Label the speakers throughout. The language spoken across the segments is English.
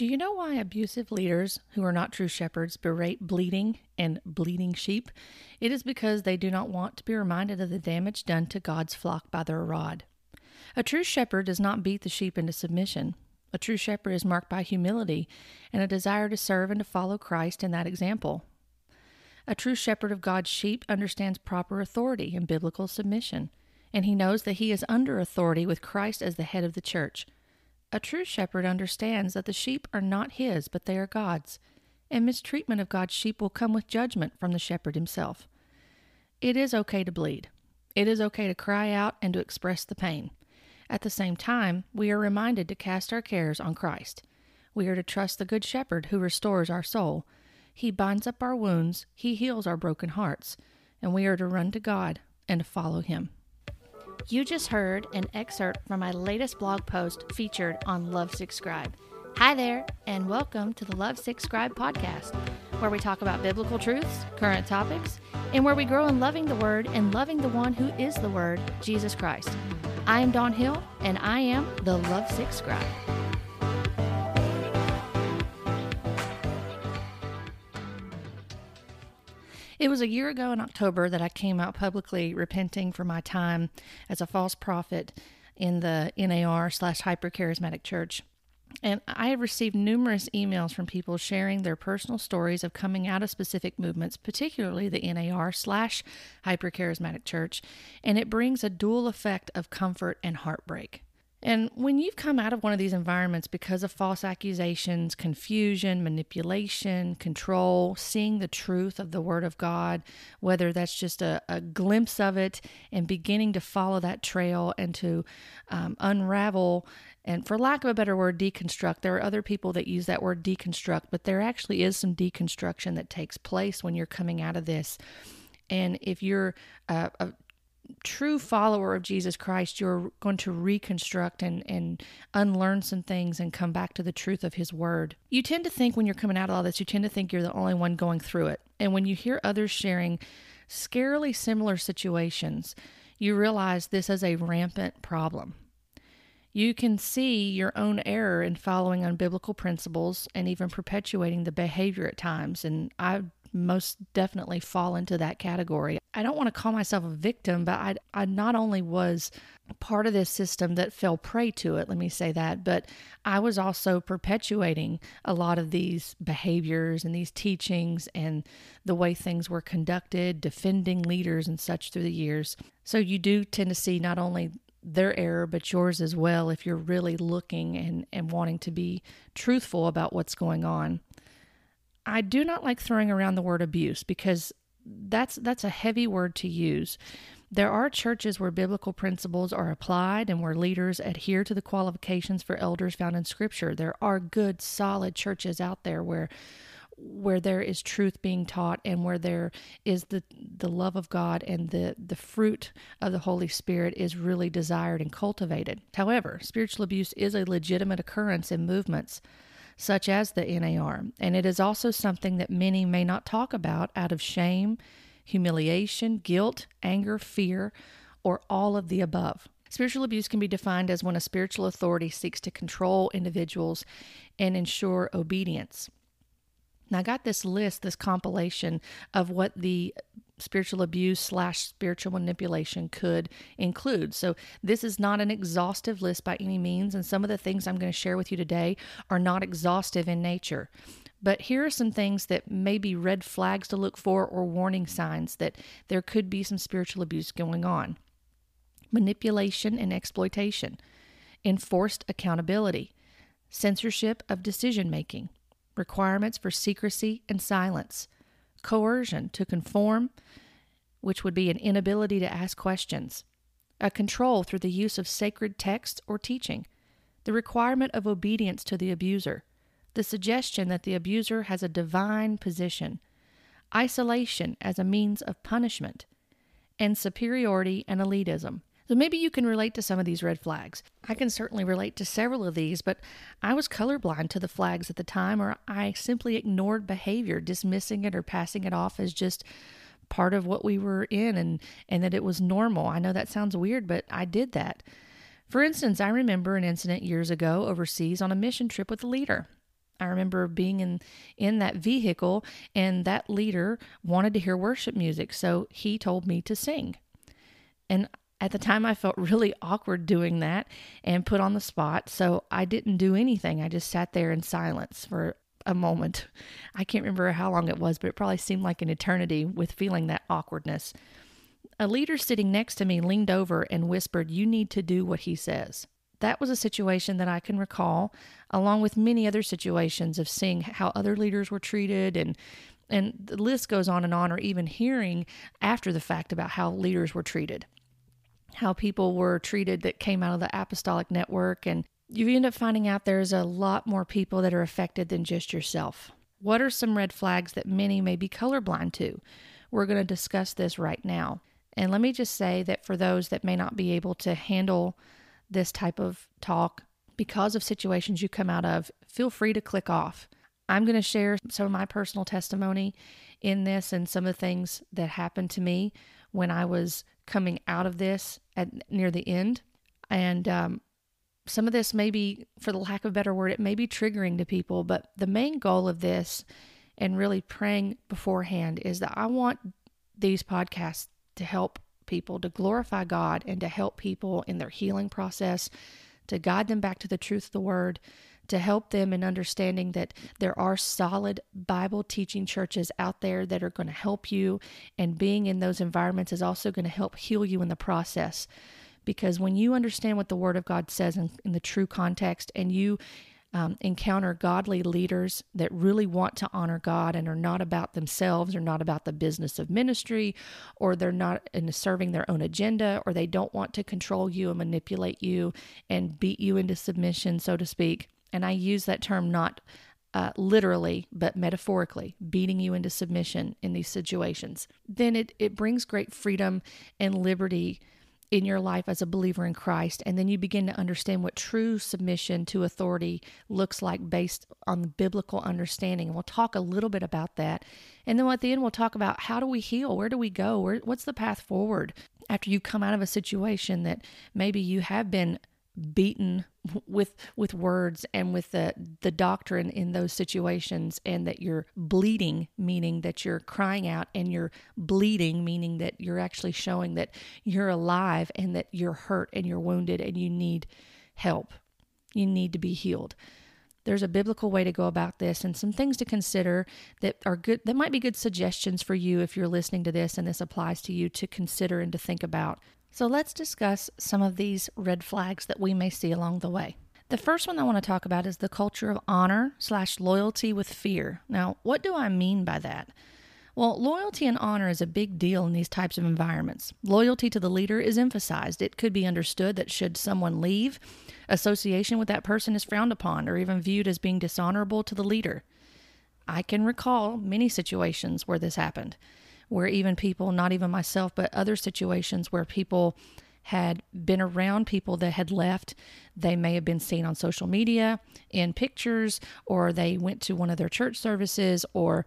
Speaker 1: Do you know why abusive leaders who are not true shepherds berate bleating and bleeding sheep? It is because they do not want to be reminded of the damage done to God's flock by their rod. A true shepherd does not beat the sheep into submission. A true shepherd is marked by humility and a desire to serve and to follow Christ in that example. A true shepherd of God's sheep understands proper authority and biblical submission, and he knows that he is under authority with Christ as the head of the church. A true shepherd understands that the sheep are not his, but they are God's, and mistreatment of God's sheep will come with judgment from the shepherd himself. It is okay to bleed. It is okay to cry out and to express the pain. At the same time, we are reminded to cast our cares on Christ. We are to trust the Good Shepherd who restores our soul. He binds up our wounds, He heals our broken hearts, and we are to run to God and to follow Him. You just heard an excerpt from my latest blog post featured on Lovesick Scribe. Hi there, and welcome to the Lovesick Scribe podcast, where we talk about biblical truths, current topics, and where we grow in loving the Word and loving the one who is the Word, Jesus Christ. I am Dawn Hill, and I am the Lovesick Scribe. It was a year ago in October that I came out publicly repenting for my time as a false prophet in the NAR slash hypercharismatic church. And I have received numerous emails from people sharing their personal stories of coming out of specific movements, particularly the NAR slash hypercharismatic church, and it brings a dual effect of comfort and heartbreak. And when you've come out of one of these environments because of false accusations, confusion, manipulation, control, seeing the truth of the Word of God, whether that's just a, a glimpse of it and beginning to follow that trail and to um, unravel and for lack of a better word, deconstruct. There are other people that use that word deconstruct, but there actually is some deconstruction that takes place when you're coming out of this. And if you're a, a true follower of Jesus Christ, you're going to reconstruct and, and unlearn some things and come back to the truth of His Word. You tend to think when you're coming out of all this, you tend to think you're the only one going through it. And when you hear others sharing scarily similar situations, you realize this is a rampant problem you can see your own error in following unbiblical principles and even perpetuating the behavior at times. And I most definitely fall into that category. I don't want to call myself a victim, but I, I not only was part of this system that fell prey to it, let me say that, but I was also perpetuating a lot of these behaviors and these teachings and the way things were conducted, defending leaders and such through the years. So you do tend to see not only their error, but yours as well if you're really looking and, and wanting to be truthful about what's going on. I do not like throwing around the word abuse because that's that's a heavy word to use. There are churches where biblical principles are applied and where leaders adhere to the qualifications for elders found in scripture. There are good solid churches out there where where there is truth being taught and where there is the the love of God and the the fruit of the Holy Spirit is really desired and cultivated. However, spiritual abuse is a legitimate occurrence in movements such as the NAR, and it is also something that many may not talk about out of shame, humiliation, guilt, anger, fear, or all of the above. Spiritual abuse can be defined as when a spiritual authority seeks to control individuals and ensure obedience. Now, I got this list, this compilation of what the spiritual abuse slash spiritual manipulation could include. So, this is not an exhaustive list by any means, and some of the things I'm going to share with you today are not exhaustive in nature. But here are some things that may be red flags to look for or warning signs that there could be some spiritual abuse going on. Manipulation and exploitation, enforced accountability, censorship of decision making requirements for secrecy and silence, coercion to conform, which would be an inability to ask questions, a control through the use of sacred texts or teaching, the requirement of obedience to the abuser, the suggestion that the abuser has a divine position, isolation as a means of punishment, and superiority and elitism. So maybe you can relate to some of these red flags. I can certainly relate to several of these, but I was colorblind to the flags at the time, or I simply ignored behavior, dismissing it or passing it off as just part of what we were in and, and that it was normal. I know that sounds weird, but I did that. For instance, I remember an incident years ago overseas on a mission trip with a leader. I remember being in in that vehicle and that leader wanted to hear worship music, so he told me to sing. And at the time I felt really awkward doing that and put on the spot, so I didn't do anything. I just sat there in silence for a moment. I can't remember how long it was, but it probably seemed like an eternity with feeling that awkwardness. A leader sitting next to me leaned over and whispered, You need to do what he says. That was a situation that I can recall, along with many other situations of seeing how other leaders were treated and and the list goes on and on, or even hearing after the fact about how leaders were treated, how people were treated that came out of the apostolic network. And you end up finding out there's a lot more people that are affected than just yourself. What are some red flags that many may be colorblind to? We're going to discuss this right now. And let me just say that for those that may not be able to handle this type of talk because of situations you come out of, feel free to click off. I'm going to share some of my personal testimony in this and some of the things that happened to me when I was coming out of this at near the end. And um, some of this may be, for the lack of a better word, it may be triggering to people, but the main goal of this and really praying beforehand is that I want these podcasts to help people, to glorify God, and to help people in their healing process, to guide them back to the truth of the word, to help them in understanding that there are solid Bible teaching churches out there that are going to help you. And being in those environments is also going to help heal you in the process. Because when you understand what the Word of God says in, in the true context and you um, encounter godly leaders that really want to honor God and are not about themselves or not about the business of ministry or they're not in serving their own agenda or they don't want to control you and manipulate you and beat you into submission, so to speak. And I use that term not uh, literally, but metaphorically, beating you into submission in these situations, then it, it brings great freedom and liberty in your life as a believer in Christ. And then you begin to understand what true submission to authority looks like based on the biblical understanding. And we'll talk a little bit about that. And then at the end, we'll talk about how do we heal? Where do we go? Where, what's the path forward after you come out of a situation that maybe you have been beaten with with words and with the the doctrine in those situations and that you're bleating meaning that you're crying out and you're bleeding meaning that you're actually showing that you're alive and that you're hurt and you're wounded and you need help. You need to be healed. There's a biblical way to go about this and some things to consider that are good that might be good suggestions for you if you're listening to this and this applies to you to consider and to think about so let's discuss some of these red flags that we may see along the way. The first one I want to talk about is the culture of honor slash loyalty with fear. Now, what do I mean by that? Well, loyalty and honor is a big deal in these types of environments. Loyalty to the leader is emphasized. It could be understood that should someone leave, association with that person is frowned upon or even viewed as being dishonorable to the leader. I can recall many situations where this happened where even people, not even myself, but other situations where people had been around people that had left. They may have been seen on social media in pictures, or they went to one of their church services, or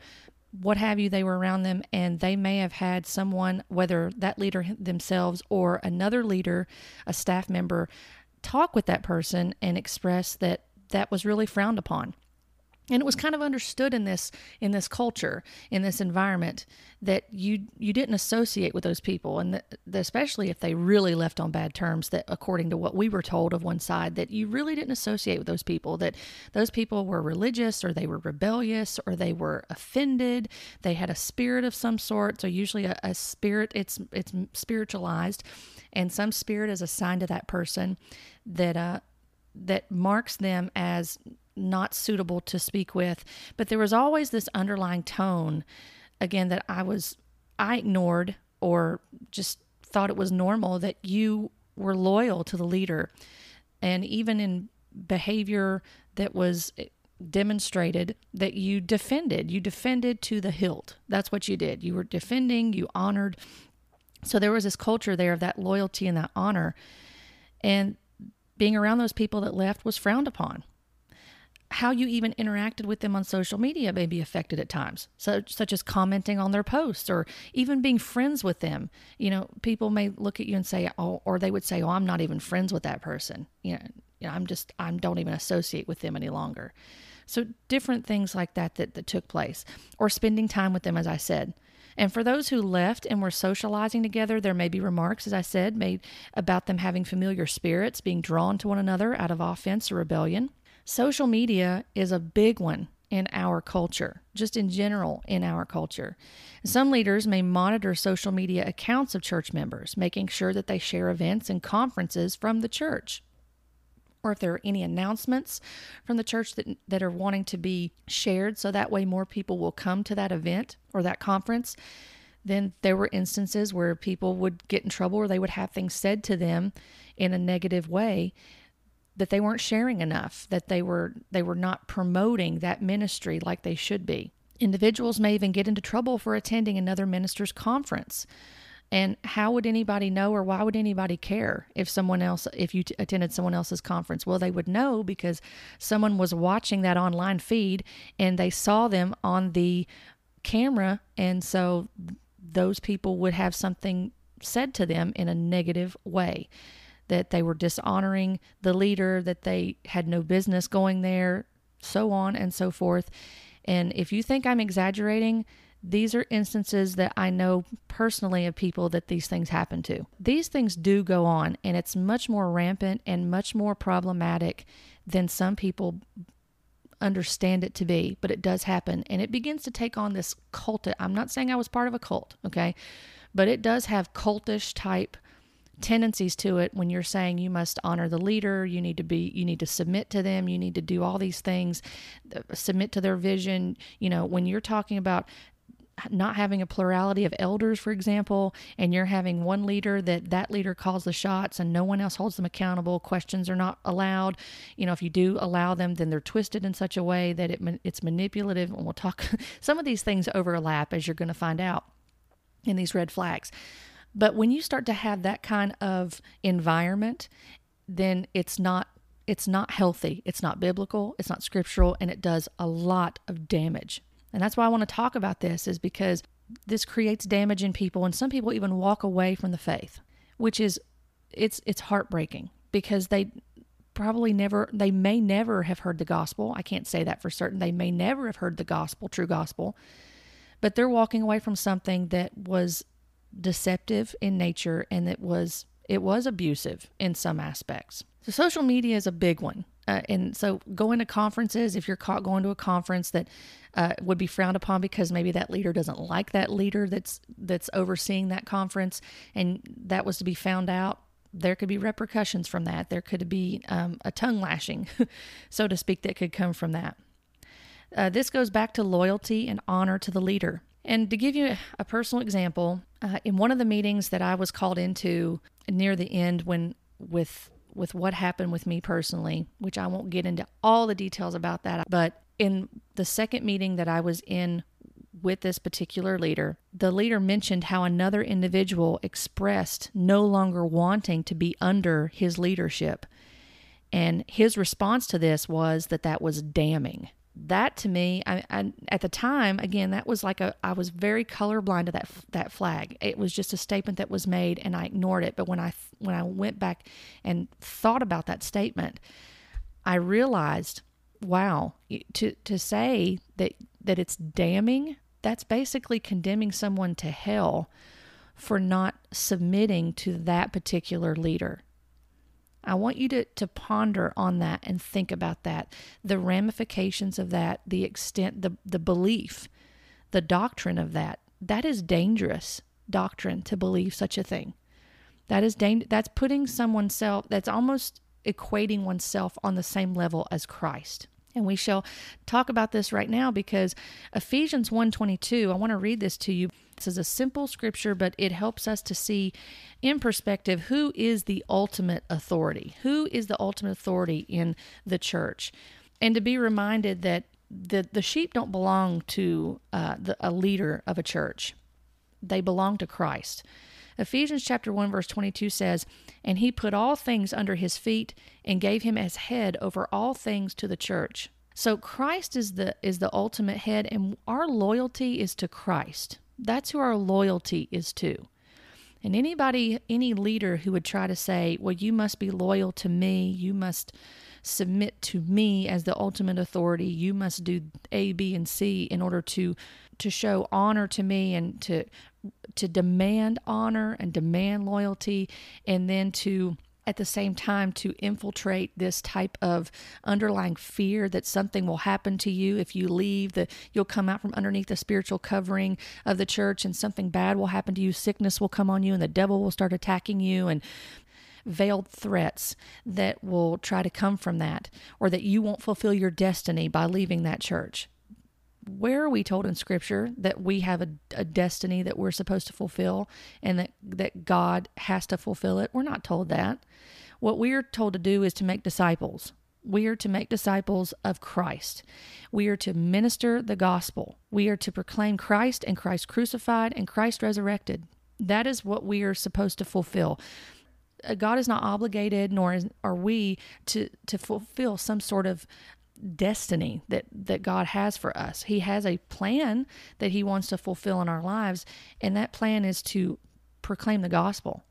Speaker 1: what have you, they were around them, and they may have had someone, whether that leader themselves or another leader, a staff member, talk with that person and express that that was really frowned upon and it was kind of understood in this in this culture in this environment that you you didn't associate with those people. And especially if they really left on bad terms that according to what we were told of one side that you really didn't associate with those people that those people were religious or they were rebellious or they were offended. They had a spirit of some sort. So usually a, a spirit it's it's spiritualized. And some spirit is assigned to that person that uh that marks them as not suitable to speak with. But there was always this underlying tone, again, that I was, I ignored or just thought it was normal that you were loyal to the leader. And even in behavior that was demonstrated that you defended, you defended to the hilt. That's what you did. You were defending, you honored. So there was this culture there of that loyalty and that honor. And being around those people that left was frowned upon how you even interacted with them on social media may be affected at times, such, such as commenting on their posts or even being friends with them. You know, people may look at you and say, oh, or they would say, oh, I'm not even friends with that person. You know, you know I'm just, I don't even associate with them any longer. So, different things like that, that that took place, or spending time with them, as I said. And for those who left and were socializing together, there may be remarks, as I said, made about them having familiar spirits, being drawn to one another out of offense or rebellion. Social media is a big one in our culture, just in general in our culture. Some leaders may monitor social media accounts of church members, making sure that they share events and conferences from the church. Or if there are any announcements from the church that, that are wanting to be shared, so that way more people will come to that event or that conference. Then there were instances where people would get in trouble or they would have things said to them in a negative way that they weren't sharing enough, that they were they were not promoting that ministry like they should be. Individuals may even get into trouble for attending another minister's conference. And how would anybody know or why would anybody care if someone else if you t- attended someone else's conference? Well, they would know because someone was watching that online feed and they saw them on the camera and so those people would have something said to them in a negative way that they were dishonoring the leader, that they had no business going there, so on and so forth. And if you think I'm exaggerating, these are instances that I know personally of people that these things happen to. These things do go on, and it's much more rampant and much more problematic than some people understand it to be, but it does happen. And it begins to take on this cult. I'm not saying I was part of a cult, okay? But it does have cultish type tendencies to it when you're saying you must honor the leader you need to be you need to submit to them you need to do all these things uh, submit to their vision. You know when you're talking about not having a plurality of elders for example and you're having one leader that that leader calls the shots and no one else holds them accountable questions are not allowed you know if you do allow them then they're twisted in such a way that it it's manipulative and we'll talk some of these things overlap as you're going to find out in these red flags but when you start to have that kind of environment, then it's not it's not healthy. It's not biblical, it's not scriptural, and it does a lot of damage. And that's why I want to talk about this is because this creates damage in people and some people even walk away from the faith, which is it's it's heartbreaking because they probably never they may never have heard the gospel. I can't say that for certain. They may never have heard the gospel, true gospel. But they're walking away from something that was deceptive in nature and it was it was abusive in some aspects. So social media is a big one. Uh, and so going to conferences, if you're caught going to a conference that uh, would be frowned upon because maybe that leader doesn't like that leader that's that's overseeing that conference, and that was to be found out, there could be repercussions from that. There could be um, a tongue lashing, so to speak, that could come from that. Uh, this goes back to loyalty and honor to the leader. And to give you a personal example, uh, in one of the meetings that I was called into near the end, when with with what happened with me personally, which I won't get into all the details about that, but in the second meeting that I was in with this particular leader, the leader mentioned how another individual expressed no longer wanting to be under his leadership. And his response to this was that that was damning that to me, I, I, at the time, again, that was like a, I was very colorblind to that that flag. It was just a statement that was made, and I ignored it. But when I when I went back and thought about that statement, I realized, wow, to to say that that it's damning, that's basically condemning someone to hell for not submitting to that particular leader. I want you to, to ponder on that and think about that, the ramifications of that, the extent, the, the belief, the doctrine of that. That is dangerous doctrine to believe such a thing. That is dang- that's putting someone's self that's almost equating oneself on the same level as Christ. And we shall talk about this right now because Ephesians 1:22, I want to read this to you. This is a simple scripture, but it helps us to see in perspective who is the ultimate authority. Who is the ultimate authority in the church? And to be reminded that the, the sheep don't belong to uh, the, a leader of a church, they belong to Christ. Ephesians chapter 1 verse 22 says, "And he put all things under his feet and gave him as head over all things to the church." So Christ is the is the ultimate head and our loyalty is to Christ. That's who our loyalty is to. And anybody any leader who would try to say, "Well, you must be loyal to me, you must submit to me as the ultimate authority. You must do A, B, and C in order to to show honor to me and to to demand honor and demand loyalty and then to at the same time to infiltrate this type of underlying fear that something will happen to you if you leave that you'll come out from underneath the spiritual covering of the church and something bad will happen to you. Sickness will come on you and the devil will start attacking you and veiled threats that will try to come from that or that you won't fulfill your destiny by leaving that church where are we told in scripture that we have a, a, destiny that we're supposed to fulfill and that, that God has to fulfill it? We're not told that. What we are told to do is to make disciples. We are to make disciples of Christ. We are to minister the gospel. We are to proclaim Christ and Christ crucified and Christ resurrected. That is what we are supposed to fulfill. Uh, God is not obligated, nor is, are we to to fulfill some sort of destiny that that God has for us. He has a plan that he wants to fulfill in our lives and that plan is to proclaim the gospel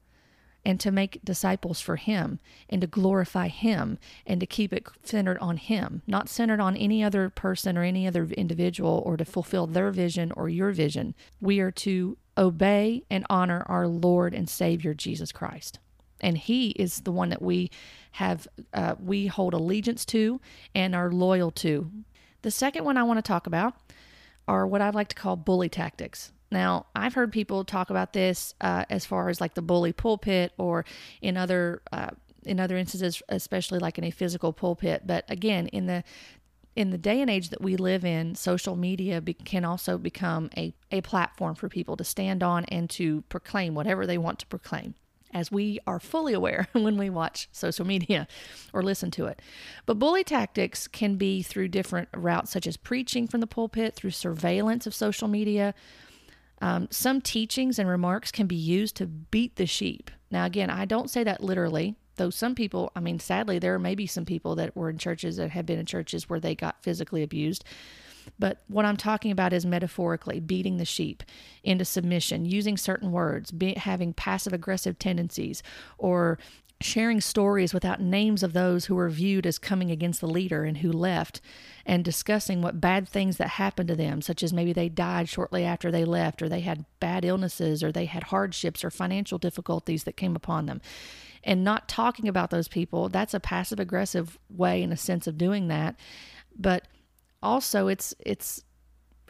Speaker 1: and to make disciples for him and to glorify him and to keep it centered on him, not centered on any other person or any other individual or to fulfill their vision or your vision. We are to obey and honor our Lord and Savior Jesus Christ and he is the one that we have uh, we hold allegiance to and are loyal to. The second one i want to talk about are what i'd like to call bully tactics. Now i've heard people talk about this uh, as far as like the bully pulpit or in other uh, in other instances especially like in a physical pulpit. But again in the in the day and age that we live in, social media be, can also become a, a platform for people to stand on and to proclaim whatever they want to proclaim as we are fully aware when we watch social media or listen to it. But bully tactics can be through different routes, such as preaching from the pulpit, through surveillance of social media. Um, some teachings and remarks can be used to beat the sheep. Now, again, I don't say that literally, though some people, I mean, sadly, there may be some people that were in churches that have been in churches where they got physically abused. But what I'm talking about is metaphorically beating the sheep into submission, using certain words, be, having passive aggressive tendencies, or sharing stories without names of those who were viewed as coming against the leader and who left, and discussing what bad things that happened to them, such as maybe they died shortly after they left, or they had bad illnesses, or they had hardships or financial difficulties that came upon them. And not talking about those people, that's a passive aggressive way in a sense of doing that. But also it's it's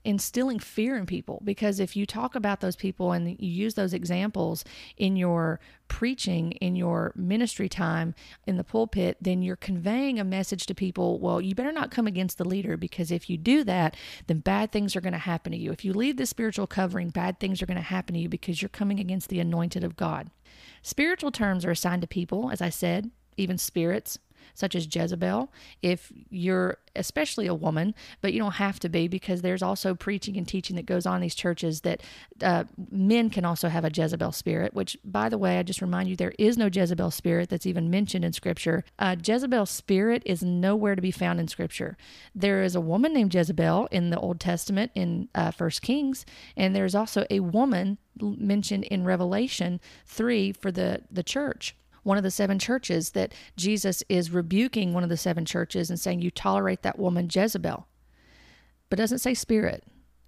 Speaker 1: instilling fear in people because if you talk about those people and you use those examples in your preaching in your ministry time in the pulpit then you're conveying a message to people well you better not come against the leader because if you do that then bad things are going to happen to you. If you leave the spiritual covering bad things are going to happen to you because you're coming against the anointed of God. Spiritual terms are assigned to people as i said even spirits such as Jezebel, if you're especially a woman, but you don't have to be because there's also preaching and teaching that goes on in these churches that uh, men can also have a Jezebel spirit, which, by the way, I just remind you, there is no Jezebel spirit that's even mentioned in Scripture. Uh, Jezebel spirit is nowhere to be found in Scripture. There is a woman named Jezebel in the Old Testament in uh, First Kings, and there's also a woman mentioned in Revelation 3 for the, the church one of the seven churches that Jesus is rebuking one of the seven churches and saying, You tolerate that woman Jezebel. But doesn't say spirit.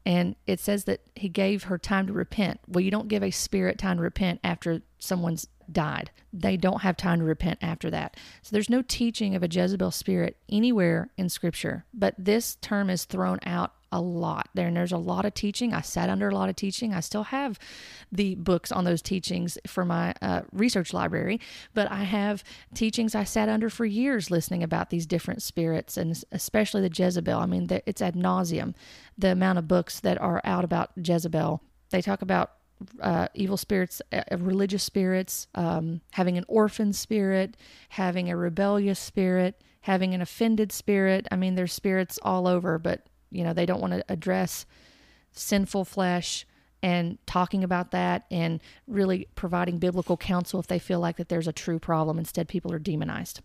Speaker 1: And it says that he gave her time to repent. Well, you don't give a spirit time to repent after someone's died. They don't have time to repent after that. So there's no teaching of a Jezebel spirit anywhere in Scripture. But this term is thrown out a lot there and there's a lot of teaching. I sat under a lot of teaching. I still have the books on those teachings for my uh, research library but i have teachings i sat under for years listening about these different spirits and especially the jezebel. I mean it's ad nauseum the amount of books that are out about jezebel. They talk about uh, evil spirits, uh, religious spirits, um, having an orphan spirit, having a rebellious spirit, having an offended spirit. I mean, there's spirits all over, but you know, they don't want to address sinful flesh and talking about that and really providing biblical counsel if they feel like that there's a true problem. Instead, people are demonized.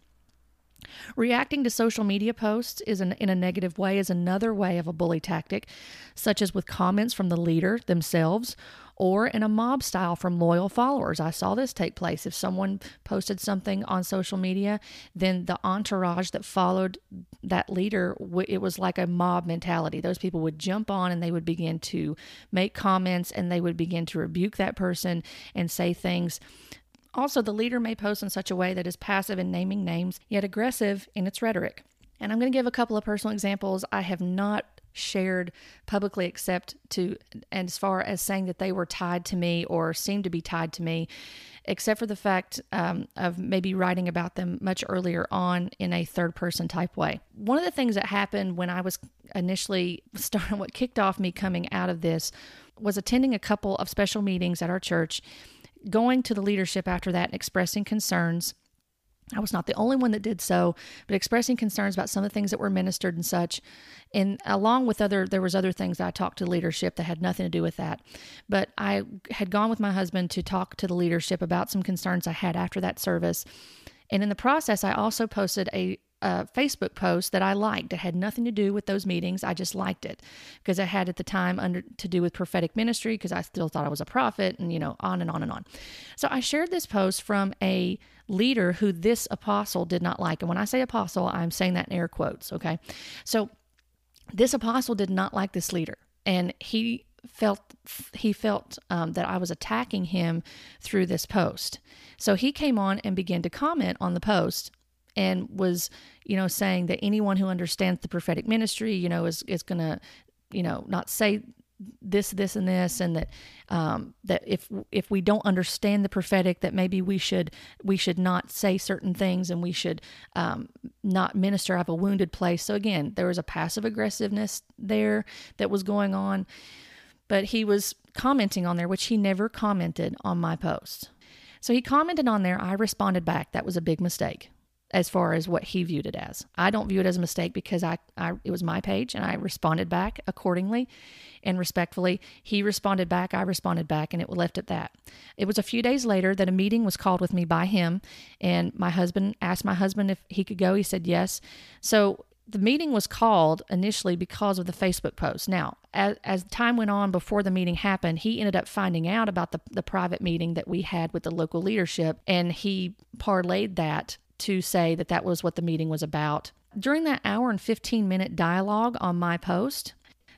Speaker 1: Reacting to social media posts is an, in a negative way is another way of a bully tactic, such as with comments from the leader themselves or in a mob style from loyal followers. I saw this take place. If someone posted something on social media, then the entourage that followed that leader, it was like a mob mentality. Those people would jump on and they would begin to make comments and they would begin to rebuke that person and say things also, the leader may post in such a way that is passive in naming names, yet aggressive in its rhetoric. And I'm going to give a couple of personal examples. I have not shared publicly except to and as far as saying that they were tied to me or seemed to be tied to me except for the fact um, of maybe writing about them much earlier on in a third person type way one of the things that happened when i was initially starting what kicked off me coming out of this was attending a couple of special meetings at our church going to the leadership after that and expressing concerns. I was not the only one that did so, but expressing concerns about some of the things that were ministered and such. And along with other, there was other things I talked to leadership that had nothing to do with that. But I had gone with my husband to talk to the leadership about some concerns I had after that service. And in the process, I also posted a a Facebook post that I liked. It had nothing to do with those meetings. I just liked it because I had at the time under to do with prophetic ministry because I still thought I was a prophet and you know on and on and on. So I shared this post from a leader who this apostle did not like. And when I say apostle, I'm saying that in air quotes, okay? So this apostle did not like this leader and he felt he felt um, that I was attacking him through this post. So he came on and began to comment on the post and was, you know, saying that anyone who understands the prophetic ministry, you know, is is going to, you know, not say this, this, and this, and that um, that if if we don't understand the prophetic, that maybe we should we should not say certain things, and we should um, not minister out of a wounded place. So again, there was a passive aggressiveness there that was going on, but he was commenting on there, which he never commented on my post. So he commented on there. I responded back. That was a big mistake as far as what he viewed it as. I don't view it as a mistake because I, I it was my page and I responded back accordingly and respectfully. He responded back, I responded back, and it left at that. It was a few days later that a meeting was called with me by him, and my husband asked my husband if he could go. He said yes. So the meeting was called initially because of the Facebook post. Now, as, as time went on before the meeting happened, he ended up finding out about the, the private meeting that we had with the local leadership, and he parlayed that to say that that was what the meeting was about. During that hour and 15 minute dialogue on my post,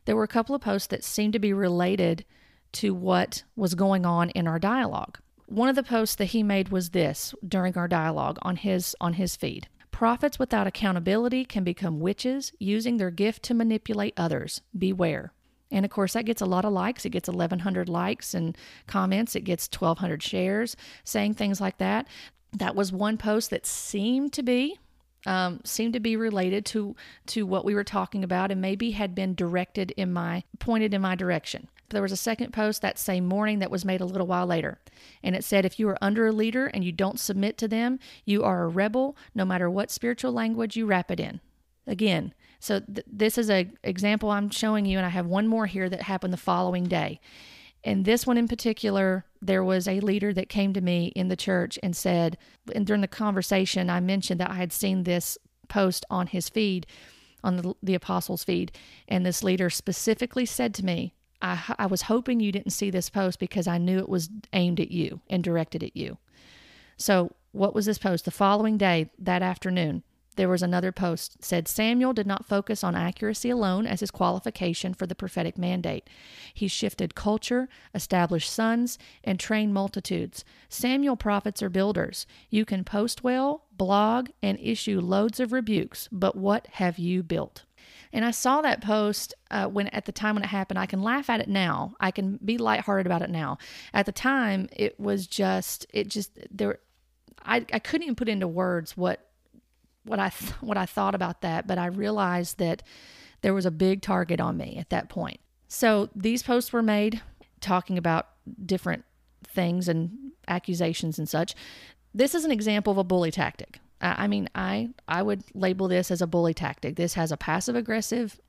Speaker 1: there were a couple of posts that seemed to be related to what was going on in our dialogue. One of the posts that he made was this during our dialogue on his on his feed. Prophets without accountability can become witches using their gift to manipulate others. Beware. And of course, that gets a lot of likes. It gets 1,100 likes and comments. It gets 1,200 shares saying things like that that was one post that seemed to be um, seemed to be related to to what we were talking about and maybe had been directed in my pointed in my direction. There was a second post that same morning that was made a little while later. And it said if you are under a leader and you don't submit to them you are a rebel no matter what spiritual language you wrap it in. Again so th- this is a example i'm showing you and i have one more here that happened the following day and this one in particular, there was a leader that came to me in the church and said, and during the conversation, I mentioned that I had seen this post on his feed, on the, the apostles' feed. And this leader specifically said to me, I, I was hoping you didn't see this post because I knew it was aimed at you and directed at you. So, what was this post? The following day, that afternoon, there was another post said Samuel did not focus on accuracy alone as his qualification for the prophetic mandate. He shifted culture, established sons, and trained multitudes. Samuel prophets are builders. You can post well, blog, and issue loads of rebukes, but what have you built? And I saw that post uh, when at the time when it happened. I can laugh at it now. I can be lighthearted about it now. At the time, it was just it just there. I I couldn't even put into words what what I th- what I thought about that, but I realized that there was a big target on me at that point. So these posts were made talking about different things and accusations and such. This is an example of a bully tactic. I, I mean, I I would label this as a bully tactic. This has a passive aggressive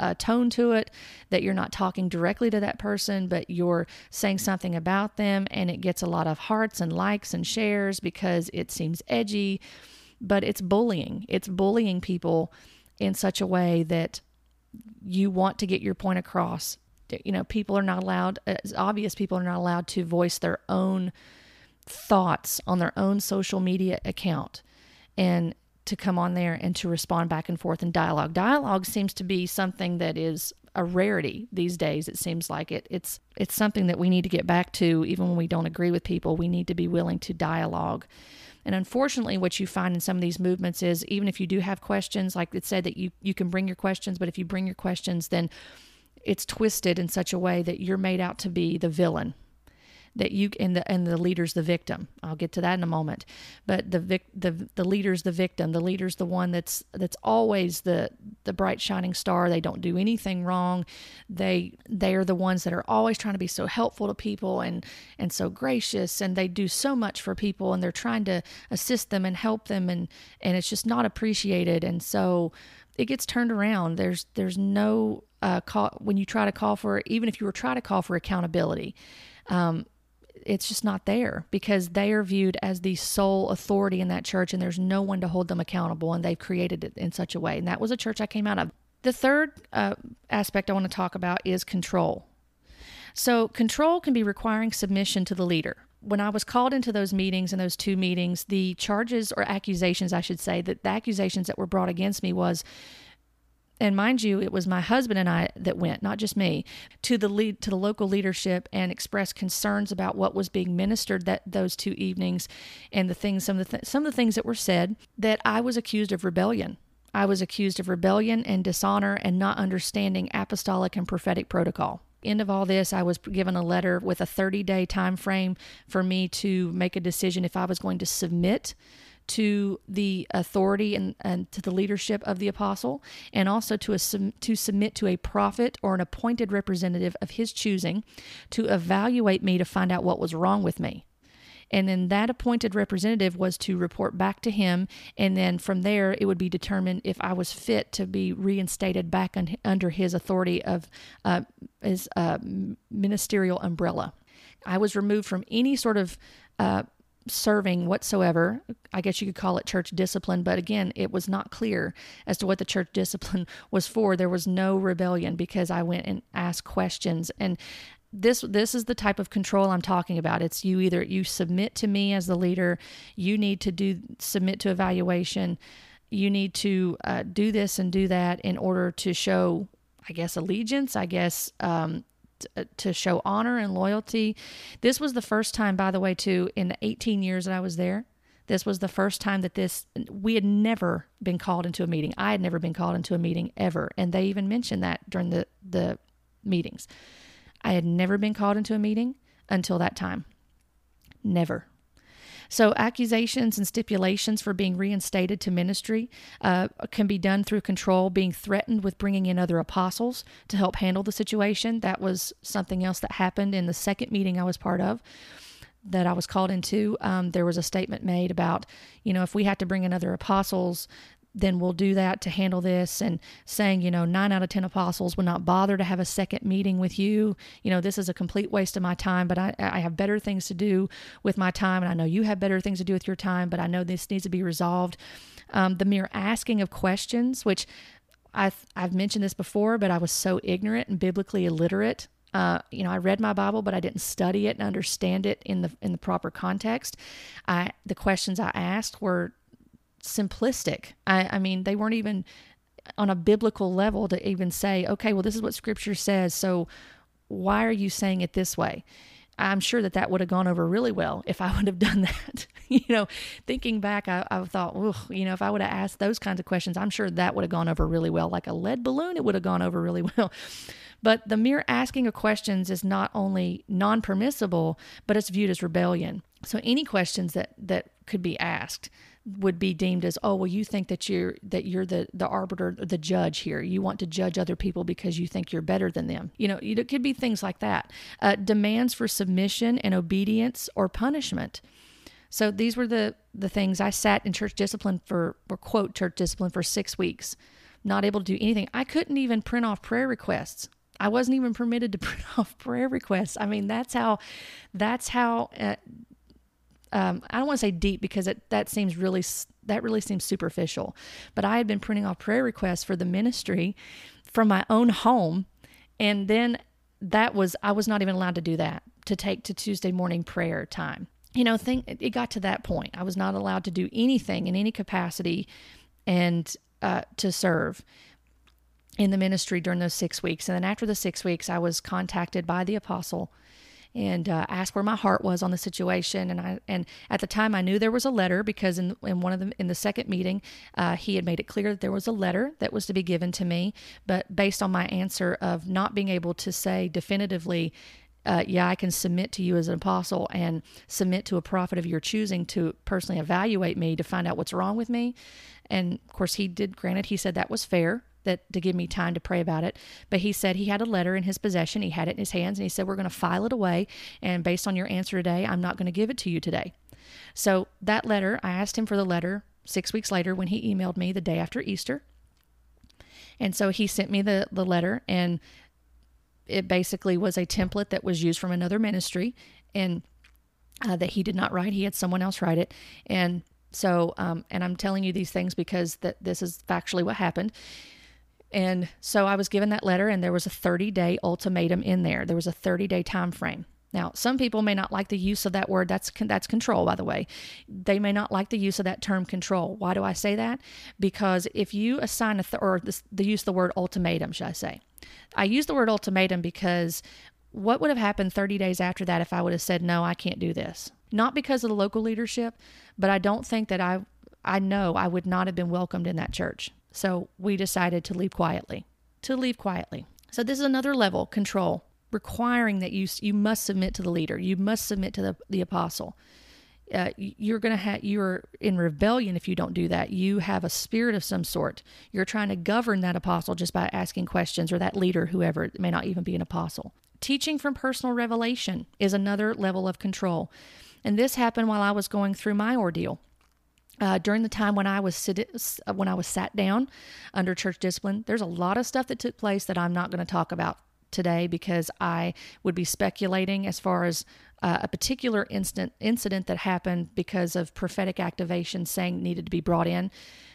Speaker 1: uh, tone to it that you're not talking directly to that person, but you're saying something about them, and it gets a lot of hearts and likes and shares because it seems edgy but it's bullying. It's bullying people in such a way that you want to get your point across you know, people are not allowed, uh, it's obvious people are not allowed to voice their own thoughts on their own social media account and to come on there and to respond back and forth in dialogue. Dialogue seems to be something that is a rarity these days. It seems like it. It's it's something that we need to get back to, even when we don't agree with people. We need to be willing to dialogue. And unfortunately, what you find in some of these movements is even if you do have questions, like it said that you you can bring your questions, but if you bring your questions, then it's twisted in such a way that you're made out to be the villain that you and the and the leader's the victim. I'll get to that in a moment. But the vic, the the leader's the victim. The leader's the one that's that's always the the bright shining star. They don't do anything wrong. They they are the ones that are always trying to be so helpful to people and and so gracious and they do so much for people and they're trying to assist them and help them and and it's just not appreciated and so it gets turned around. There's there's no uh, call when you try to call for even if you were trying to call for accountability. Um, it's just not there because they are viewed as the sole authority in that church and there's no one to hold them accountable and they've created it in such a way. And that was a church i came out of. The third uh, aspect i want to talk about is control. So control can be requiring submission to the leader. When I was called into those meetings and those two meetings, the charges or accusations, I should say, that the accusations that were brought against me was and mind you, it was my husband and I that went, not just me, to the lead to the local leadership and expressed concerns about what was being ministered that those two evenings, and the things some of the th- some of the things that were said that I was accused of rebellion. I was accused of rebellion and dishonor and not understanding apostolic and prophetic protocol. End of all this, I was given a letter with a 30 day time frame for me to make a decision if I was going to submit to the authority and, and to the leadership of the apostle, and also to, a, to submit to a prophet or an appointed representative of his choosing to evaluate me to find out what was wrong with me. And then that appointed representative was to report back to him. And then from there, it would be determined if I was fit to be reinstated back un- under his authority of uh, his uh, ministerial umbrella. I was removed from any sort of uh, serving whatsoever. I guess you could call it church discipline, but again, it was not clear as to what the church discipline was for. There was no rebellion because I went and asked questions and this this is the type of control I'm talking about. It's you either you submit to me as the leader, you need to do submit to evaluation, you need to uh, do this and do that in order to show, I guess, allegiance. I guess um, Uh, to show honor and loyalty. This was the first time, by the way, too, in the 18 years that I was there. This was the first time that this, we had never been called into a meeting. I had never been called into a meeting ever. And they even mentioned that during the, the meetings. I had never been called into a meeting until that time. Never. So, accusations and stipulations for being reinstated to ministry uh, can be done through control, being threatened with bringing in other apostles to help handle the situation. That was something else that happened in the second meeting I was part of that I was called into, um, there was a statement made about, you know, if we had to bring in other apostles, then we'll do that to handle this and saying, you know, nine out of 10 apostles would not bother to have a second meeting with you. You know, this is a complete waste of my time, but I, I have better things to do with my time. And I know you have better things to do with your time, but I know this needs to be resolved. Um, the mere asking of questions, which I've, I've mentioned this before, but I was so ignorant and biblically illiterate uh, you know, I read my Bible, but I didn't study it and understand it in the in the proper context. I the questions I asked were simplistic. I, I mean, they weren't even on a biblical level to even say, okay, well, this is what scripture says. So why are you saying it this way? I'm sure that that would have gone over really well if I would have done that. you know, thinking back, I, I thought, you know, if I would have asked those kinds of questions, I'm sure that would have gone over really well. Like a lead balloon, it would have gone over really well. But the mere asking of questions is not only non permissible, but it's viewed as rebellion. So any questions that, that could be asked would be deemed as oh well you think that you're that you're the the arbiter the judge here. You want to judge other people because you think you're better than them. You know it could be things like that. Uh, demands for submission and obedience or punishment. So these were the the things i sat in church discipline for or quote church discipline for six weeks not able to do anything. I couldn't even print off prayer requests. I wasn't even permitted to print off prayer requests. I mean, that's how, that's how uh, um, I don't want to say deep because it, that seems really that really seems superficial. But I had been printing off prayer requests for the ministry from my own home, and then that was I was not even allowed to do that to take to Tuesday morning prayer time. You know, think it got to that point. I was not allowed to do anything in any capacity and uh, to serve in the ministry during those six weeks. And then after the six weeks, I was contacted by the apostle and uh, asked where my heart was on the situation. And I and at the time I knew there was a letter because in in one of the in the second meeting uh, he had made it clear that there was a letter that was to be given to me. But based on my answer of not being able to say definitively. Uh, yeah, I can submit to you as an apostle and submit to a prophet of your choosing to personally evaluate me to find out what's wrong with me. And of course, he did. Granted, he said that was fair that to give me time to pray about it. But he said he had a letter in his possession. He had it in his hands, and he said, We're going to file it away. And based on your answer today, I'm not going to give it to you today. So that letter, I asked him for the letter six weeks later when he emailed me the day after Easter. And so he sent me the, the letter, and it basically was a template that was used from another ministry and uh, that he did not write. He had someone else write it. And so, um, and I'm telling you these things because that this is factually what happened. And so I was given that letter, and there was a 30 day ultimatum in there. There was a 30 day time frame. Now, some people may not like the use of that word. That's that's control, by the way. They may not like the use of that term control. Why do I say that? Because if you assign a th- or the, the use the word ultimatum, should I say? I use the word ultimatum because what would have happened 30 days after that if I would have said no, I can't do this? Not because of the local leadership, but I don't think that I I know I would not have been welcomed in that church. So we decided to leave quietly. To leave quietly. So this is another level control, requiring that you you must submit to the leader. You must submit to the the apostle. Uh, you're to have you're in rebellion if you don't do that. You have a spirit of some sort. You're trying to govern that apostle just by asking questions, or that leader, whoever it may not even be an apostle. Teaching from personal revelation is another level of control, and this happened while I was going through my ordeal. Uh, during the time when I was sit- uh, when I was sat down under church discipline, there's a lot of stuff that took place that I'm not going to talk about today because I would be speculating as far as uh, a particular instant incident that happened because of prophetic activation saying needed to be brought in.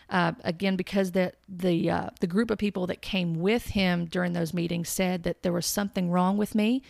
Speaker 1: Uh, again, because the the uh, the group of people that came with him during those meetings said that there was something wrong with me,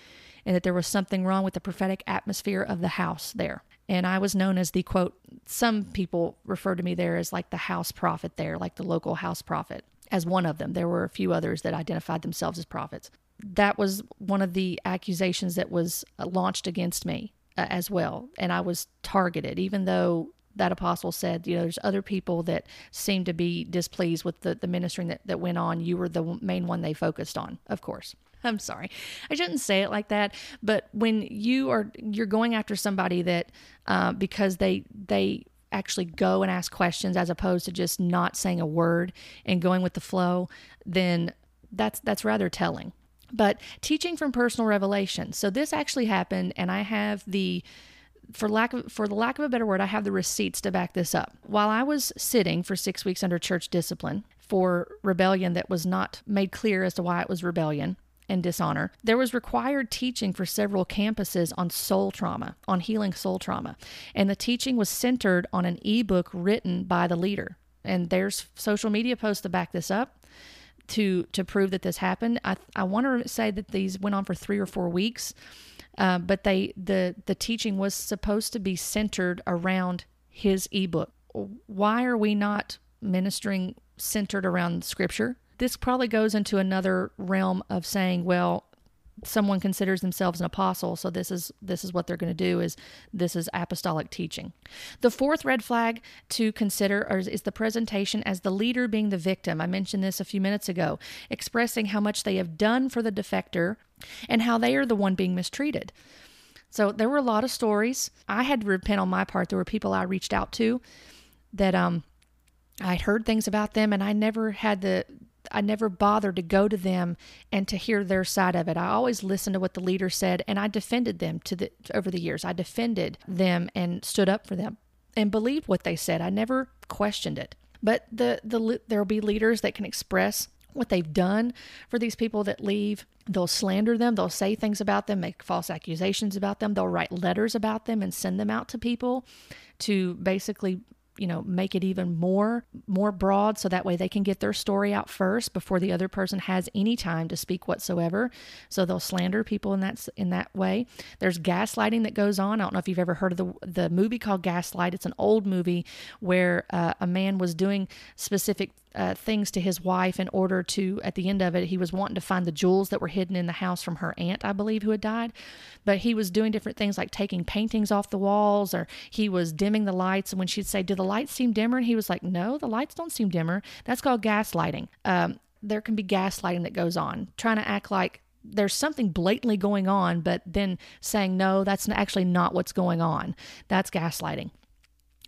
Speaker 1: and that there was something wrong with the prophetic atmosphere of the house there and I was known as the quote, some people refer to me there as like the house prophet there, like the local house prophet, as one of them. There were a few others that identified themselves as prophets. That was one of the accusations that was uh, launched against me uh, as well. And I was targeted, even though that apostle said, you know, there's other people that seem to be displeased with the, the ministering that, that went on. You were the main one they focused on, of course. I'm sorry. I shouldn't say it like that. But when you are you're going after somebody that uh, because they they actually go and ask questions as opposed to just not saying a word and going with the flow, then that's that's rather telling. But teaching from personal revelation. So this actually happened, and I have the for lack of for the lack of a better word, I have the receipts to back this up. While I was sitting for six weeks under church discipline for rebellion that was not made clear as to why it was rebellion, and dishonor. There was required teaching for several campuses on soul trauma, on healing soul trauma. And the teaching was centered on an ebook written by the leader. And there's social media posts to back this up to to prove that this happened. I I want to say that these went on for 3 or 4 weeks. Uh, but they the the teaching was supposed to be centered around his ebook. Why are we not ministering centered around scripture? This probably goes into another realm of saying, well, someone considers themselves an apostle so this is this is what they're going to do is this is apostolic teaching. The fourth red flag to consider is the presentation as the leader being the victim. I mentioned this a few minutes ago expressing how much they have done for the defector and how they are the one being mistreated. So there were a lot of stories. I had to repent on my part. There were people i reached out to that um I'd heard things about them and I never had the I never bothered to go to them and to hear their side of it. I always listened to what the leader said and I defended them to the over the years. I defended them and stood up for them and believed what they said. I never questioned it. But the the there'll be leaders that can express what they've done for these people that leave. They'll slander them, they'll say things about them, make false accusations about them, they'll write letters about them and send them out to people to basically you know make it even more more broad so that way they can get their story out first before the other person has any time to speak whatsoever. So they'll slander people in that in that way. There's gaslighting that goes on. I don't know if you've ever heard of the the movie called gaslight. It's an old movie where uh, a man was doing specific uh, things to his wife in order to, at the end of it, he was wanting to find the jewels that were hidden in the house from her aunt, I believe, who had died. But he was doing different things like taking paintings off the walls or he was dimming the lights. And when she'd say, Do the lights seem dimmer? And he was like, No, the lights don't seem dimmer. That's called gaslighting. Um, there can be gaslighting that goes on, trying to act like there's something blatantly going on, but then saying, No, that's actually not what's going on. That's gaslighting.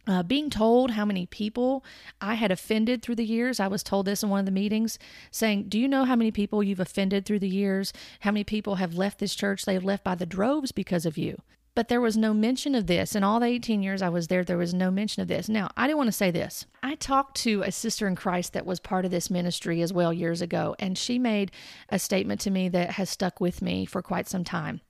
Speaker 1: Uh, being told how many people I had offended through the years. I was told this in one of the meetings saying, Do you know how many people you've offended through the years? How many people have left this church? They've left by the droves because of you. But there was no mention of this. In all the 18 years I was there, there was no mention of this. Now, I do want to say this. I talked to a sister in Christ that was part of this ministry as well years ago, and she made a statement to me that has stuck with me for quite some time.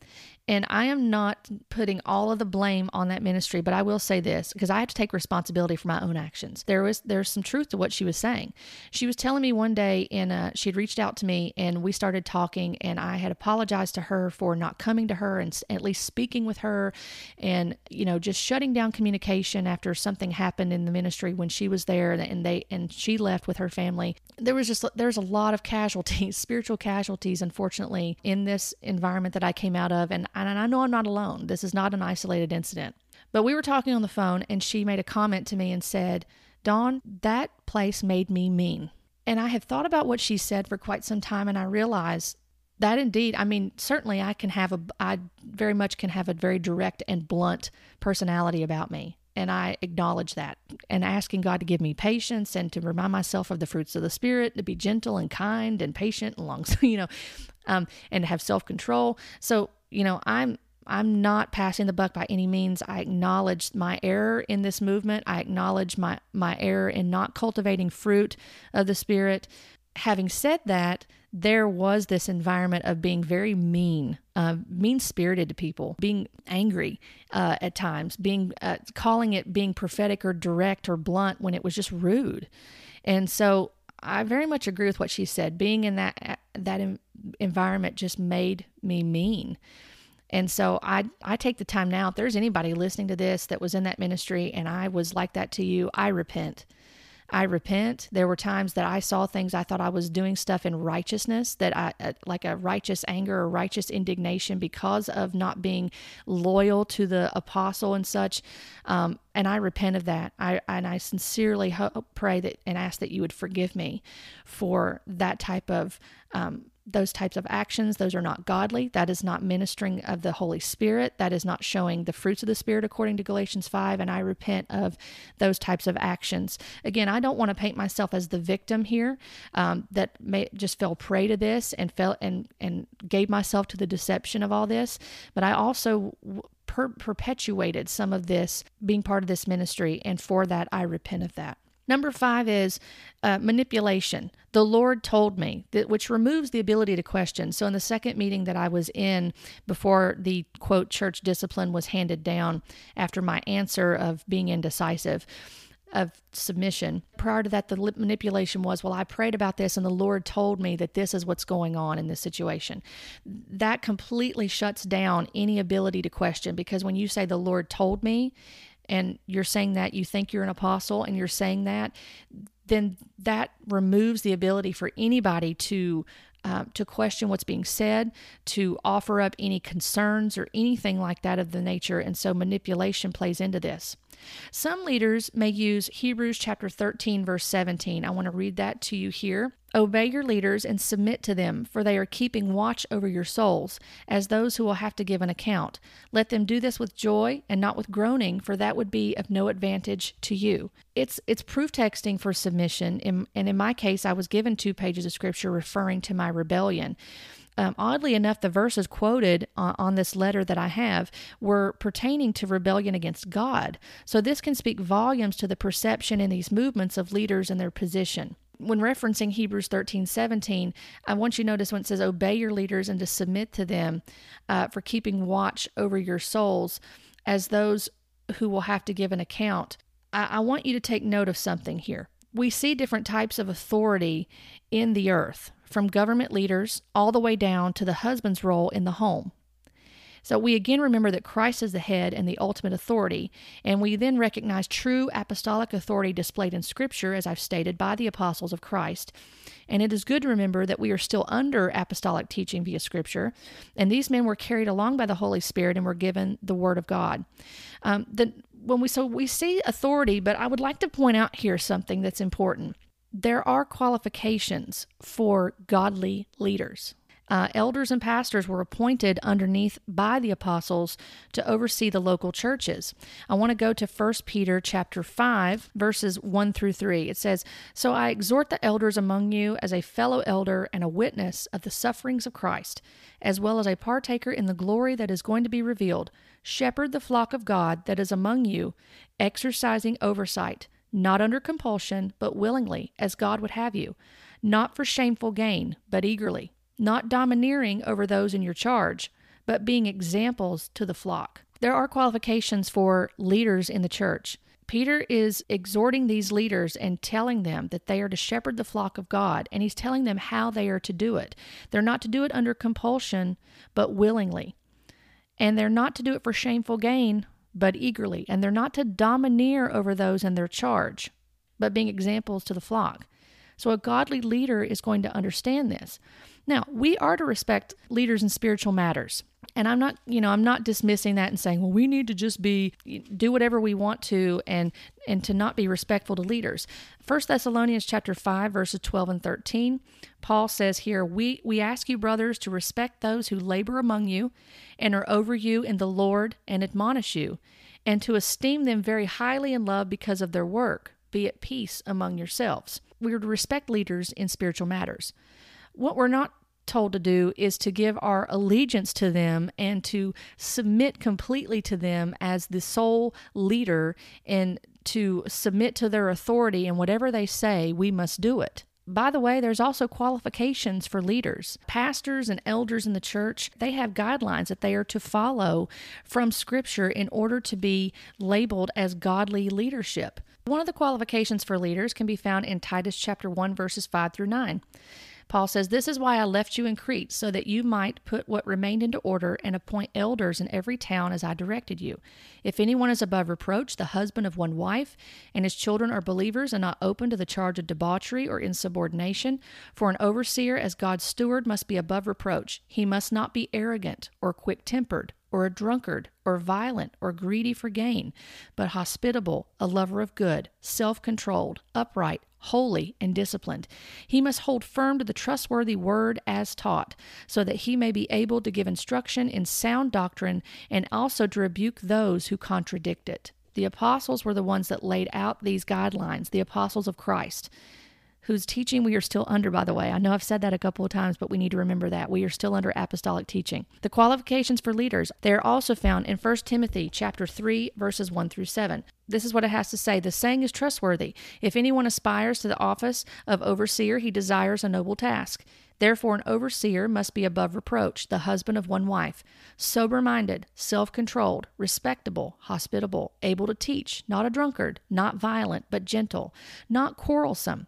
Speaker 1: And I am not putting all of the blame on that ministry, but I will say this because I have to take responsibility for my own actions. There was there's some truth to what she was saying. She was telling me one day in a, she had reached out to me and we started talking and I had apologized to her for not coming to her and at least speaking with her and you know just shutting down communication after something happened in the ministry when she was there and they and she left with her family. There was just there's a lot of casualties, spiritual casualties unfortunately in this environment that I came out of and and I know I'm not alone. This is not an isolated incident. But we were talking on the phone, and she made a comment to me and said, Dawn, that place made me mean. And I had thought about what she said for quite some time, and I realized that indeed, I mean, certainly I can have a, I very much can have a very direct and blunt personality about me. And I acknowledge that and asking God to give me patience and to remind myself of the fruits of the Spirit, to be gentle and kind and patient and long, you know, um, and have self control. So you know, I'm I'm not passing the buck by any means. I acknowledge my error in this movement. I acknowledge my my error in not cultivating fruit of the spirit. Having said that, there was this environment of being very mean, uh, mean spirited to people, being angry uh, at times, being uh, calling it being prophetic or direct or blunt when it was just rude. And so I very much agree with what she said. Being in that uh, that environment just made me mean. And so I I take the time now if there's anybody listening to this that was in that ministry and I was like that to you, I repent. I repent. There were times that I saw things I thought I was doing stuff in righteousness that I uh, like a righteous anger or righteous indignation because of not being loyal to the apostle and such. Um, and I repent of that. I and I sincerely hope, pray that and ask that you would forgive me for that type of um, those types of actions. Those are not godly. That is not ministering of the Holy Spirit. That is not showing the fruits of the Spirit according to Galatians 5. And I repent of those types of actions. Again, I don't want to paint myself as the victim here um, that may, just fell prey to this and fell and, and gave myself to the deception of all this. But I also per- perpetuated some of this being part of this ministry. And for that, I repent of that. Number five is uh, manipulation. The Lord told me, that, which removes the ability to question. So, in the second meeting that I was in before the quote church discipline was handed down after my answer of being indecisive, of submission. Prior to that, the manipulation was, well, I prayed about this and the Lord told me that this is what's going on in this situation. That completely shuts down any ability to question because when you say the Lord told me, and you're saying that you think you're an apostle and you're saying that, then that removes the ability for anybody to uh, to question what's being said, to offer up any concerns or anything like that of the nature. And so manipulation plays into this. Some leaders may use Hebrews chapter 13, verse 17. I want to read that to you here. Obey your leaders and submit to them, for they are keeping watch over your souls, as those who will have to give an account. Let them do this with joy and not with groaning, for that would be of no advantage to you. It's it's proof texting for submission, and in my case, I was given two pages of scripture referring to my rebellion. Um, oddly enough, the verses quoted on, on, this letter that I have were pertaining to rebellion against God. So this can speak volumes to the perception in these movements of leaders and their position. When referencing Hebrews 13 17, I want you to notice when it says, Obey your leaders and to submit to them uh, for keeping watch over your souls as those who will have to give an account I, I want you to take note of something here. We see different types of authority in the earth, from government leaders all the way down to the husband's role in the home. So we again remember that Christ is the head and the ultimate authority, and we then recognize true apostolic authority displayed in Scripture, as I've stated, by the apostles of Christ. And it is good to remember that we are still under apostolic teaching via Scripture, and these men were carried along by the Holy Spirit and were given the Word of God. Um, the, when we so we see authority, but I would like to point out here something that's important. There are qualifications for godly leaders. Uh, elders and pastors were appointed underneath by the apostles to oversee the local churches. I want to go to 1 Peter chapter 5 verses 1 through 3. It says, "So I exhort the elders among you as a fellow elder and a witness of the sufferings of Christ, as well as a partaker in the glory that is going to be revealed. Shepherd the flock of God that is among you, exercising oversight, not under compulsion, but willingly, as God would have you, not for shameful gain, but eagerly." not domineering over those in your charge, but being examples to the flock. There are qualifications for leaders in the church. Peter is exhorting these leaders and telling them that they are to shepherd the flock of God, and he's telling them how they are to do it. They're not to do it under compulsion, but willingly. And they're not to do it for shameful gain, but eagerly. And they're not to domineer over those in their charge, but being examples to the flock. So a godly leader is going to understand this. Now, we are to respect leaders in spiritual matters. And I'm not, you know, I'm not dismissing that and saying, well, we need to just be do whatever we want to and and to not be respectful to leaders. First Thessalonians chapter 5 verses 12 and 13, Paul says here, "We we ask you brothers to respect those who labor among you and are over you in the Lord and admonish you, and to esteem them very highly in love because of their work. Be at peace among yourselves." We are to respect leaders in spiritual matters. What we're not told to do is to give our allegiance to them and to submit completely to them as the sole leader and to submit to their authority and whatever they say, we must do it. By the way, there's also qualifications for leaders. Pastors and elders in the church, they have guidelines that they are to follow from Scripture in order to be labeled as godly leadership. One of the qualifications for leaders can be found in Titus chapter 1 verses 5 through 9. Paul says, This is why I left you in Crete, so that you might put what remained into order and appoint elders in every town as I directed you. If anyone is above reproach, the husband of one wife, and his children are believers and not open to the charge of debauchery or insubordination, for an overseer as God's steward must be above reproach. He must not be arrogant or quick tempered or a drunkard, or violent, or greedy for gain, but hospitable, a lover of good, self controlled, upright, holy, and disciplined. He must hold firm to the trustworthy word as taught, so that he may be able to give instruction in sound doctrine and also to rebuke those who contradict it. The apostles were the ones that laid out these guidelines, the apostles of Christ whose teaching we are still under, by the way. I know I've said that a couple of times, but we need to remember that. We are still under apostolic teaching. The qualifications for leaders, they are also found in 1 Timothy chapter 3, verses 1 through 7. This is what it has to say. The saying is trustworthy. If anyone aspires to the office of overseer, he desires a noble task. Therefore, an overseer must be above reproach, the husband of one wife, sober minded, self controlled, respectable, hospitable, able to teach, not a drunkard, not violent, but gentle, not quarrelsome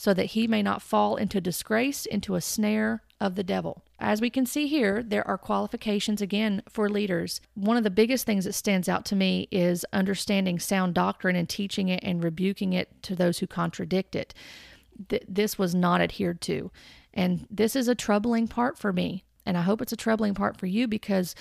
Speaker 1: so that he may not fall into disgrace, into a snare of the devil. As we can see here, there are qualifications again for leaders. One of the biggest things that stands out to me is understanding sound doctrine and teaching it and rebuking it to those who contradict it. Th- this was not adhered to. And this is a troubling part for me. And I hope it's a troubling part for you because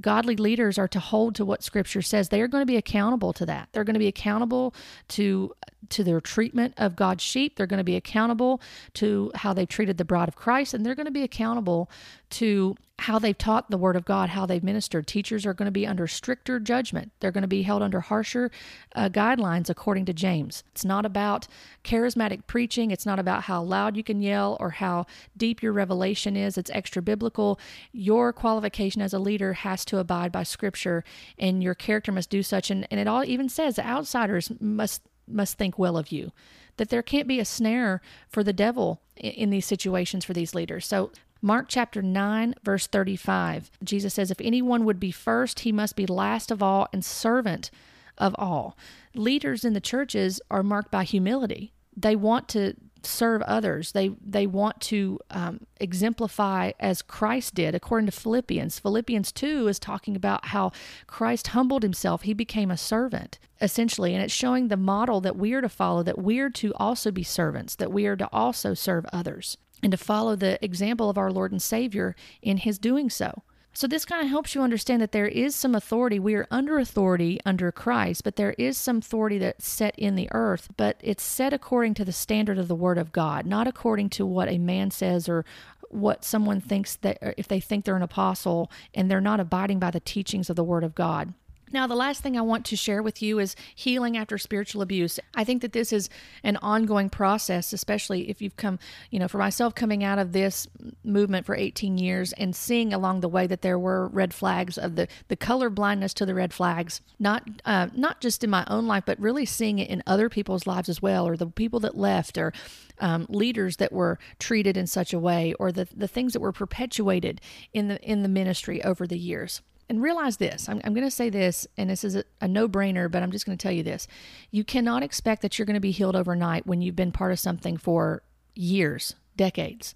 Speaker 1: godly leaders are to hold to what scripture says. They are going to be accountable to that. They're going to be accountable to to their treatment of God's sheep. They're going to be accountable to how they've treated the bride of Christ and they're going to be accountable to how they've taught the word of God, how they've ministered. Teachers are going to be under stricter judgment. They're going to be held under harsher uh, guidelines according to James. It's not about charismatic preaching. It's not about how loud you can yell or how deep your revelation is. It's extra biblical. Your qualification as a leader has to abide by scripture and your character must do such and, and it all even says that outsiders must must think well of you that there can't be a snare for the devil in these situations for these leaders so Mark chapter 9, verse 35, Jesus says, If anyone would be first, he must be last of all and servant of all. Leaders in the churches are marked by humility. They want to serve others. They they want to um, exemplify as Christ did, according to Philippians. Philippians two is talking about how Christ humbled himself; he became a servant, essentially, and it's showing the model that we are to follow. That we are to also be servants. That we are to also serve others and to follow the example of our Lord and Savior in his doing so. So, this kind of helps you understand that there is some authority. We are under authority under Christ, but there is some authority that's set in the earth, but it's set according to the standard of the Word of God, not according to what a man says or what someone thinks that if they think they're an apostle and they're not abiding by the teachings of the Word of God. Now, the last thing I want to share with you is healing after spiritual abuse. I think that this is an ongoing process, especially if you've come, you know, for myself coming out of this movement for 18 years and seeing along the way that there were red flags of the the color blindness to the red flags, not uh, not just in my own life, but really seeing it in other people's lives as well, or the people that left, or um, leaders that were treated in such a way, or the the things that were perpetuated in the in the ministry over the years and realize this I'm, I'm going to say this, and this is a, a no brainer, but I'm just going to tell you this. You cannot expect that you're going to be healed overnight when you've been part of something for years, decades.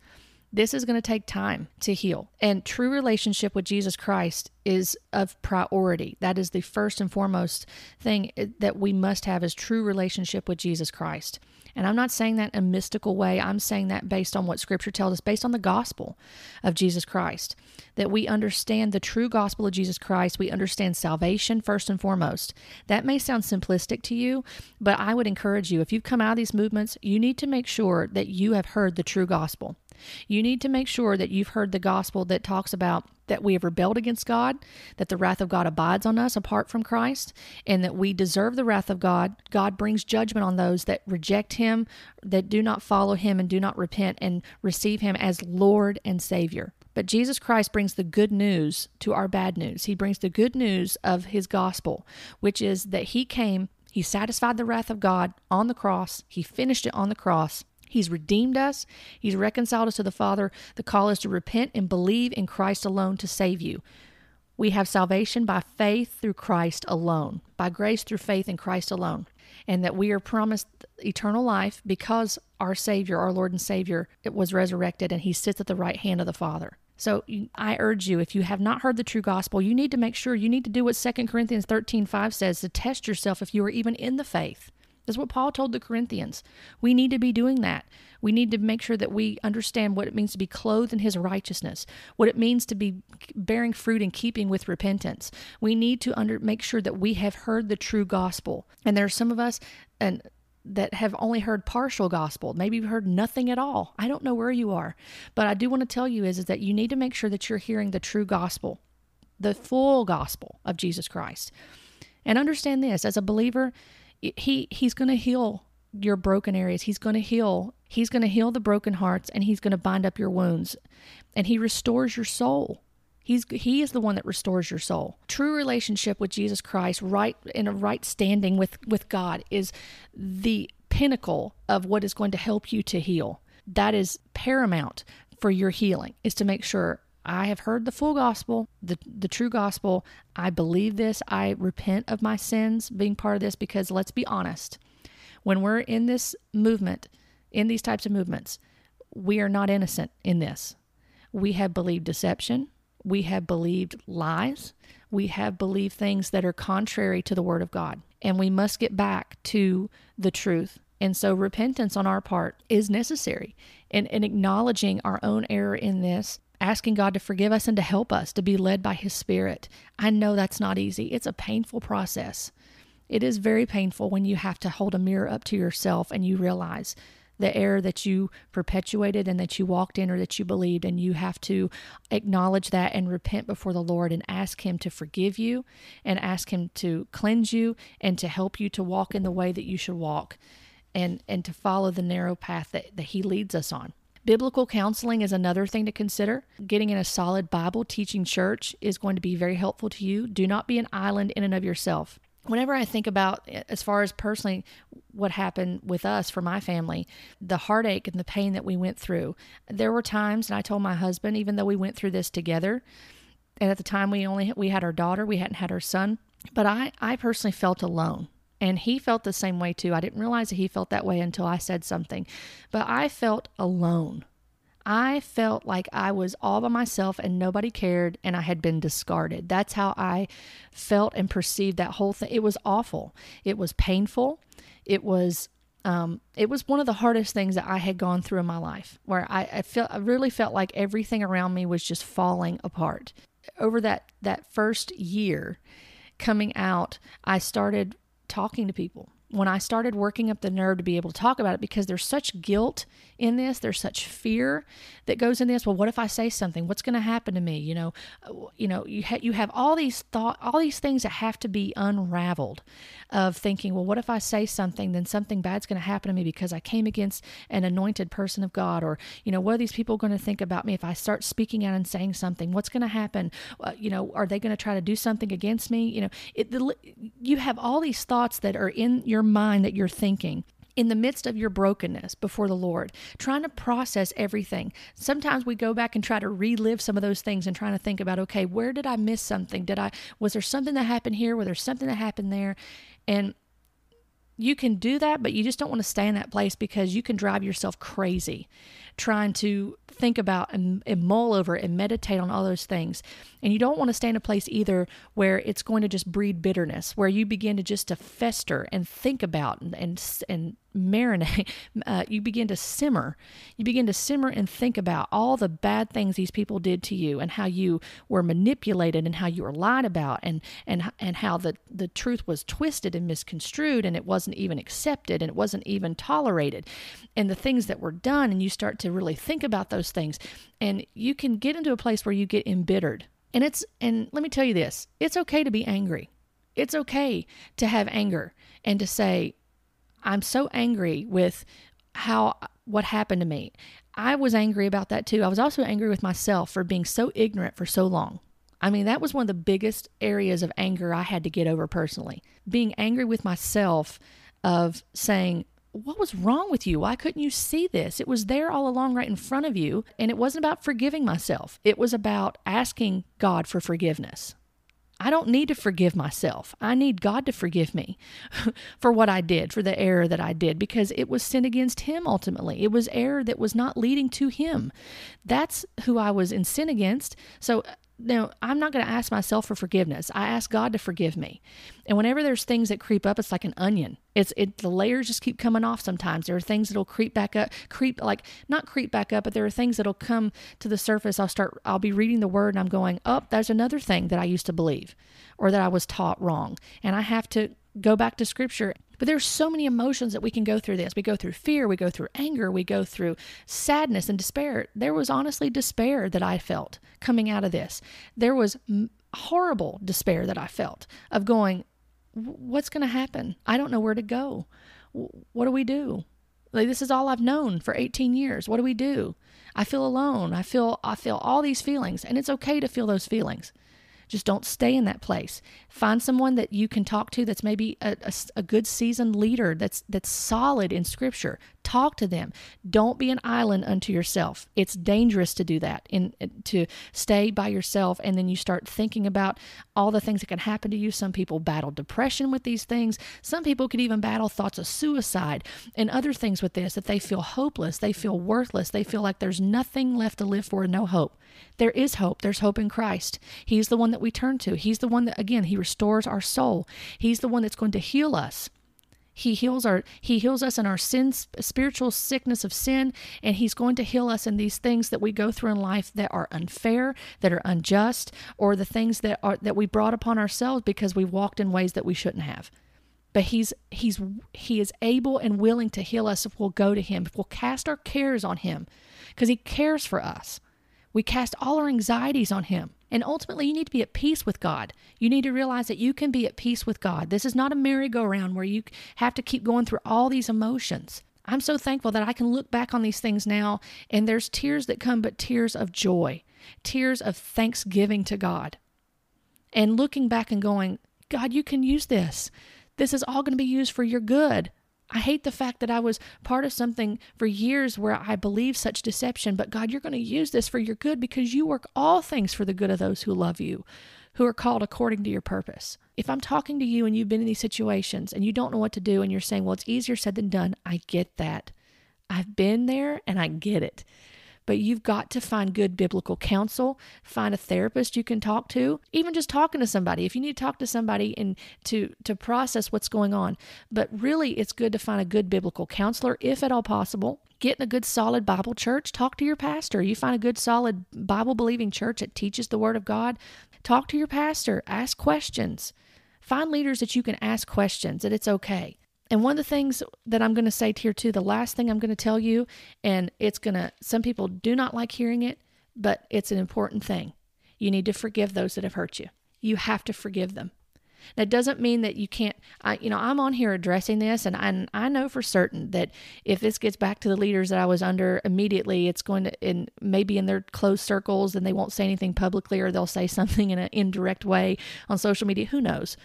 Speaker 1: This is going to take time to heal. And true relationship with Jesus Christ is of priority. That is the first and foremost thing eh, that we must have is true relationship with Jesus Christ. And I'm not saying that in a mystical way. I'm saying that based on what Scripture tells us, based on the gospel of Jesus Christ, that we understand the true gospel of Jesus Christ. We understand salvation first and foremost. That may sound simplistic to you, but I would encourage you if you've come out of these movements, you need to make sure that you have heard the true gospel. You need to make sure that you've heard the gospel that talks about that we have rebelled against God, that the wrath of God abides on us apart from Christ, and that we deserve the wrath of God. God brings judgment on those that reject Him, that do not follow Him, and do not repent and receive Him as Lord and Savior. But Jesus Christ brings the good news to our bad news. He brings the good news of His gospel, which is that He came, He satisfied the wrath of God on the cross, He finished it on the cross, He's redeemed us. He's reconciled us to the Father. The call is to repent and believe in Christ alone to save you. We have salvation by faith through Christ alone, by grace through faith in Christ alone, and that we are promised eternal life because our Savior, our Lord and Savior, it was resurrected and he sits at the right hand of the Father. So I urge you, if you have not heard the true gospel, you need to make sure you need to do what 2 Corinthians 13 5 says to test yourself if you are even in the faith. That's what Paul told the Corinthians. We need to be doing that. We need to make sure that we understand what it means to be clothed in his righteousness, what it means to be bearing fruit in keeping with repentance. We need to under, make sure that we have heard the true gospel. And there are some of us and that have only heard partial gospel. Maybe you've heard nothing at all. I don't know where you are. But I do want to tell you is, is that you need to make sure that you're hearing the true gospel, the full gospel of Jesus Christ. And understand this as a believer, he he's going to heal your broken areas. He's going to heal. He's going to heal the broken hearts and he's going to bind up your wounds. And he restores your soul. He's he is the one that restores your soul. True relationship with Jesus Christ, right in a right standing with with God is the pinnacle of what is going to help you to heal. That is paramount for your healing is to make sure I have heard the full gospel, the, the true gospel. I believe this. I repent of my sins being part of this because let's be honest, when we're in this movement, in these types of movements, we are not innocent in this. We have believed deception. We have believed lies. We have believed things that are contrary to the Word of God. And we must get back to the truth. And so repentance on our part is necessary. And, and acknowledging our own error in this asking God to forgive us and to help us to be led by His Spirit. I know that's not easy, it's a painful process. It is very painful when you have to hold a mirror up to yourself and you realize the error that you perpetuated and that you walked in or that you believed, and you have to acknowledge that and repent before the Lord and ask Him to forgive you and ask Him to cleanse you and to help you to walk in the way that you should walk and, and to follow the narrow path that, that He leads us on. Biblical counseling is another thing to consider. Getting in a solid Bible teaching church is going to be very helpful to you. Do not be an island in and of yourself. Whenever I think about, as far as personally, what happened with us for my family, the heartache and the pain that we went through, there were times, and I told my husband, even though we went through this together, and at the time we only we had our daughter, we hadn't had our son, but I I personally felt alone. And he felt the same way too. I didn't realize that he felt that way until I said something. But I felt alone. I felt like I was all by myself and nobody cared and I had been discarded. That's how I felt and perceived that whole thing. It was awful. It was painful. It was um, it was one of the hardest things that I had gone through in my life, where I, I felt I really felt like everything around me was just falling apart. Over that that first year, coming out, I started talking to people. When I started working up the nerve to be able to talk about it, because there's such guilt in this, there's such fear that goes in this. Well, what if I say something? What's going to happen to me? You know, you know, you ha- you have all these thought, all these things that have to be unraveled. Of thinking, well, what if I say something? Then something bad's going to happen to me because I came against an anointed person of God, or you know, what are these people going to think about me if I start speaking out and saying something? What's going to happen? Uh, you know, are they going to try to do something against me? You know, it, the, you have all these thoughts that are in your mind that you're thinking in the midst of your brokenness before the Lord, trying to process everything. Sometimes we go back and try to relive some of those things and trying to think about, okay, where did I miss something? Did I was there something that happened here? Was there something that happened there? And you can do that, but you just don't want to stay in that place because you can drive yourself crazy trying to think about and, and, mull over and meditate on all those things. And you don't want to stay in a place either where it's going to just breed bitterness, where you begin to just to fester and think about and and, and marinate. Uh, you begin to simmer. You begin to simmer and think about all the bad things these people did to you and how you were manipulated and how you were lied about and and and how the the truth was twisted and misconstrued and it wasn't even accepted and it wasn't even tolerated and the things that were done and you start to really think about those things and you can get into a place where you get embittered and it's and let me tell you this it's okay to be angry it's okay to have anger and to say i'm so angry with how what happened to me i was angry about that too i was also angry with myself for being so ignorant for so long I mean, that was one of the biggest areas of anger I had to get over personally. Being angry with myself of saying, what was wrong with you? Why couldn't you see this? It was there all along, right in front of you. And it wasn't about forgiving myself, it was about asking God for forgiveness. I don't need to forgive myself. I need God to forgive me for what I did, for the error that I did, because it was sin against Him ultimately. It was error that was not leading to Him. That's who I was in sin against. So now I'm not going to ask myself for forgiveness. I ask God to forgive me. And whenever there's things that creep up, it's like an onion. It's it the layers just keep coming off sometimes. There are things that'll creep back up, creep like not creep back up, but there are things that'll come to the surface. I'll start I'll be reading the word and I'm going, "Oh, there's another thing that I used to believe or that I was taught wrong." And I have to go back to scripture. But there's so many emotions that we can go through this. We go through fear, we go through anger, we go through sadness and despair. There was honestly despair that I felt coming out of this. There was horrible despair that I felt of going, what's going to happen? I don't know where to go. What do we do? Like this is all I've known for 18 years. What do we do? I feel alone. I feel I feel all these feelings and it's okay to feel those feelings. Just don't stay in that place. Find someone that you can talk to that's maybe a, a, a, good seasoned leader that's that's solid in scripture. Talk to them. Don't be an island unto yourself. It's dangerous to do that and to stay by yourself and then you start thinking about all the things that can happen to you. Some people battle depression with these things. Some people could even battle thoughts of suicide and other things with this that they feel hopeless, they feel worthless, they feel like there's nothing left to live for, no hope. There is hope. There's hope in Christ. He's the one that we turn to. He's the one that again, he restores our soul. He's the one that's going to heal us. He heals our he heals us in our sins, spiritual sickness of sin, and he's going to heal us in these things that we go through in life that are unfair, that are unjust, or the things that are that we brought upon ourselves because we walked in ways that we shouldn't have. But he's he's he is able and willing to heal us if we'll go to him, if we'll cast our cares on him, because he cares for us. We cast all our anxieties on him. And ultimately, you need to be at peace with God. You need to realize that you can be at peace with God. This is not a merry-go-round where you have to keep going through all these emotions. I'm so thankful that I can look back on these things now and there's tears that come, but tears of joy, tears of thanksgiving to God. And looking back and going, God, you can use this. This is all going to be used for your good. I hate the fact that I was part of something for years where I believed such deception, but God, you're going to use this for your good because you work all things for the good of those who love you, who are called according to your purpose. If I'm talking to you and you've been in these situations and you don't know what to do and you're saying, well, it's easier said than done, I get that. I've been there and I get it but you've got to find good biblical counsel, find a therapist you can talk to, even just talking to somebody. If you need to talk to somebody and to to process what's going on. But really it's good to find a good biblical counselor if at all possible. Get in a good solid Bible church, talk to your pastor. You find a good solid Bible believing church that teaches the word of God, talk to your pastor, ask questions. Find leaders that you can ask questions, that it's okay. And one of the things that I'm going to say here too, the last thing I'm going to tell you, and it's going to, some people do not like hearing it, but it's an important thing. You need to forgive those that have hurt you. You have to forgive them. That doesn't mean that you can't. I, you know, I'm on here addressing this, and I, I know for certain that if this gets back to the leaders that I was under immediately, it's going to, in maybe in their closed circles, and they won't say anything publicly, or they'll say something in an indirect way on social media. Who knows?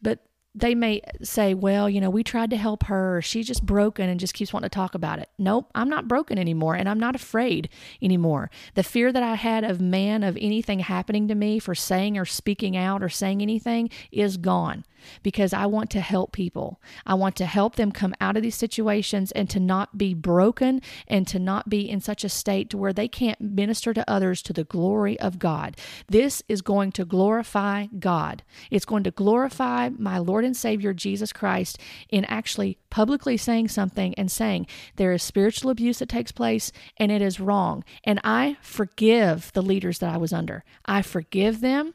Speaker 1: But they may say, well, you know, we tried to help her. She's just broken and just keeps wanting to talk about it. Nope, I'm not broken anymore and I'm not afraid anymore. The fear that I had of man, of anything happening to me for saying or speaking out or saying anything is gone because I want to help people. I want to help them come out of these situations and to not be broken and to not be in such a state to where they can't minister to others to the glory of God. This is going to glorify God. It's going to glorify my Lord and Savior Jesus Christ in actually publicly saying something and saying there is spiritual abuse that takes place and it is wrong. And I forgive the leaders that I was under. I forgive them.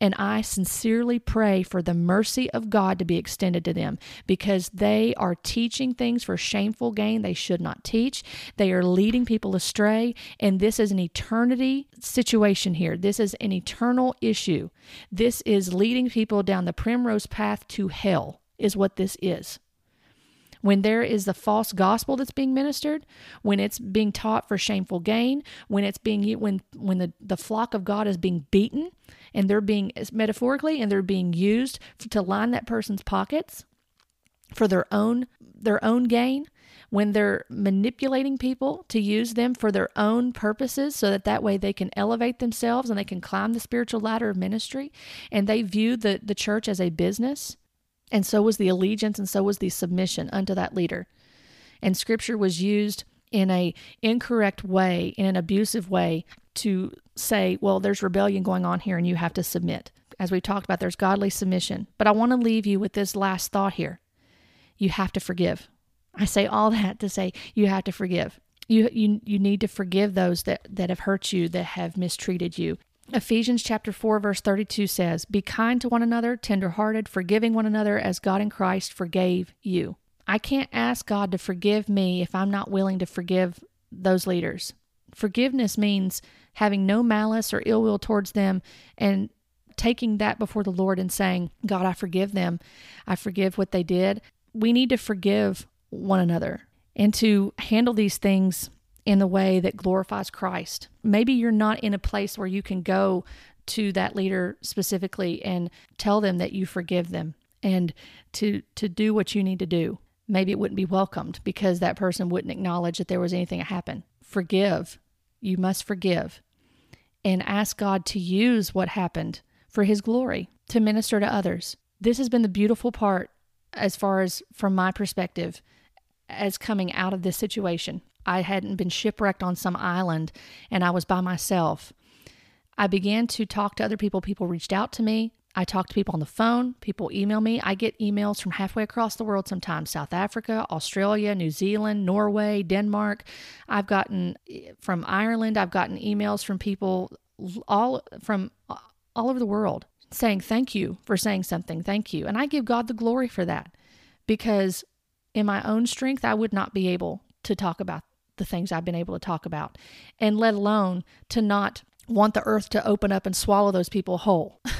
Speaker 1: And I sincerely pray for the mercy of God to be extended to them because they are teaching things for shameful gain they should not teach. They are leading people astray. And this is an eternity situation here. This is an eternal issue. This is leading people down the primrose path to hell, is what this is when there is the false gospel that's being ministered, when it's being taught for shameful gain, when it's being when when the, the flock of God is being beaten and they're being metaphorically and they're being used to line that person's pockets for their own their own gain when they're manipulating people to use them for their own purposes so that that way they can elevate themselves and they can climb the spiritual ladder of ministry and they view the, the church as a business and so was the allegiance and so was the submission unto that leader. And scripture was used in a incorrect way, in an abusive way to say, well, there's rebellion going on here and you have to submit. As we've talked about, there's godly submission. But I want to leave you with this last thought here. You have to forgive. I say all that to say you have to forgive. You, you, you need to forgive those that, that have hurt you, that have mistreated you. Ephesians chapter 4 verse 32 says, "Be kind to one another, tenderhearted, forgiving one another as God in Christ forgave you." I can't ask God to forgive me if I'm not willing to forgive those leaders. Forgiveness means having no malice or ill will towards them and taking that before the Lord and saying, God, I forgive them. I forgive what they did. We need to forgive one another and to handle these things in the way that glorifies Christ. Maybe you're not in a place where you can go to that leader specifically and tell them that you forgive them and to to do what you need to do. Maybe it wouldn't be welcomed because that person wouldn't acknowledge that there was anything that happened. Forgive. You must forgive and ask God to use what happened for his glory to minister to others. This has been the beautiful part as far as from my perspective as coming out of this situation. I hadn't been shipwrecked on some island and I was by myself. I began to talk to other people. People reached out to me. I talk to people on the phone. People email me. I get emails from halfway across the world sometimes South Africa, Australia, New Zealand, Norway, Denmark. I've gotten eh, from Ireland, I've gotten emails from people all from uh, all over the world saying thank you for saying something. Thank you. And I give God the glory for that because in my own strength, I would not be able to talk about the things I've been able to talk about, and let alone to not want the earth to open up and swallow those people whole.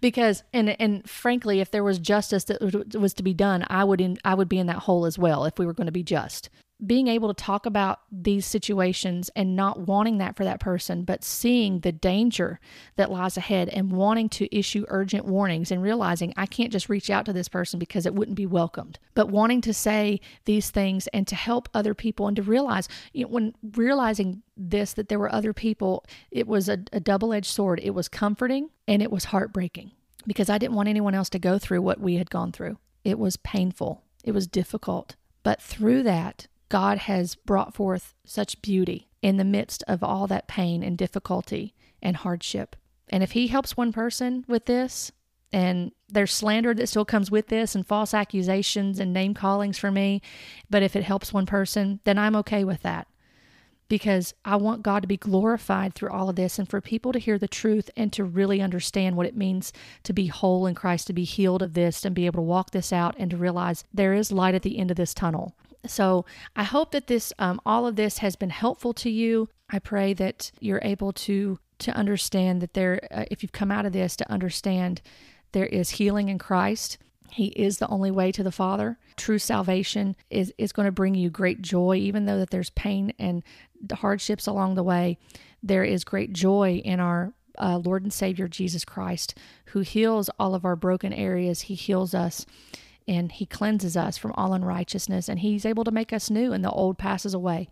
Speaker 1: Because and and frankly if there was justice that was to be done i would in i would be in that hole as well if we were going to be just being able to talk about these situations and not wanting that for that person, but seeing the danger that lies ahead and wanting to issue urgent warnings and realizing I can't just reach out to this person because it wouldn't be welcomed, but wanting to say these things and to help other people and to realize you know, when realizing this that there were other people, it was a, a double edged sword. It was comforting and it was heartbreaking because I didn't want anyone else to go through what we had gone through. It was painful, it was difficult. But through that, God has brought forth such beauty in the midst of all that pain and difficulty and hardship. And if He helps one person with this, and there's slander that still comes with this, and false accusations and name callings for me, but if it helps one person, then I'm okay with that because I want God to be glorified through all of this and for people to hear the truth and to really understand what it means to be whole in Christ, to be healed of this and be able to walk this out and to realize there is light at the end of this tunnel. So I hope that this, um, all of this has been helpful to you. I pray that you're able to to understand that there, uh, if you've come out of this, to understand there is healing in Christ. He is the only way to the Father. True salvation is is going to bring you great joy, even though that there's pain and hardships along the way. There is great joy in our uh, Lord and Savior Jesus Christ, who heals all of our broken areas. He heals us and he cleanses us from all unrighteousness and he's able to make us new and the old passes away.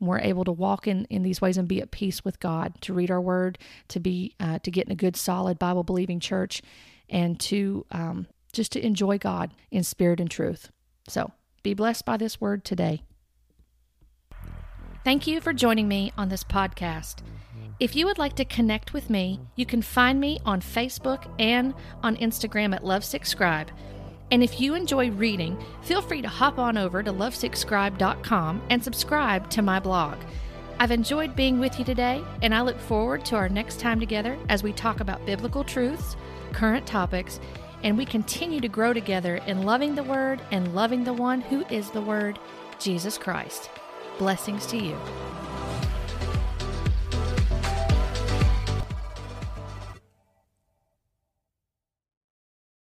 Speaker 1: And we're able to walk in, in these ways and be at peace with god to read our word to be uh, to get in a good solid bible believing church and to um, just to enjoy god in spirit and truth. So be blessed by this word today. Thank you for joining me on this podcast. If you would like to connect with me, you can find me on Facebook and on Instagram at LovesickScribe. And if you enjoy reading, feel free to hop on over to lovesickscribe.com and subscribe to my blog. I've enjoyed being with you today, and I look forward to our next time together as we talk about biblical truths, current topics, and we continue to grow together in loving the Word and loving the one who is the Word, Jesus Christ. Blessings to you.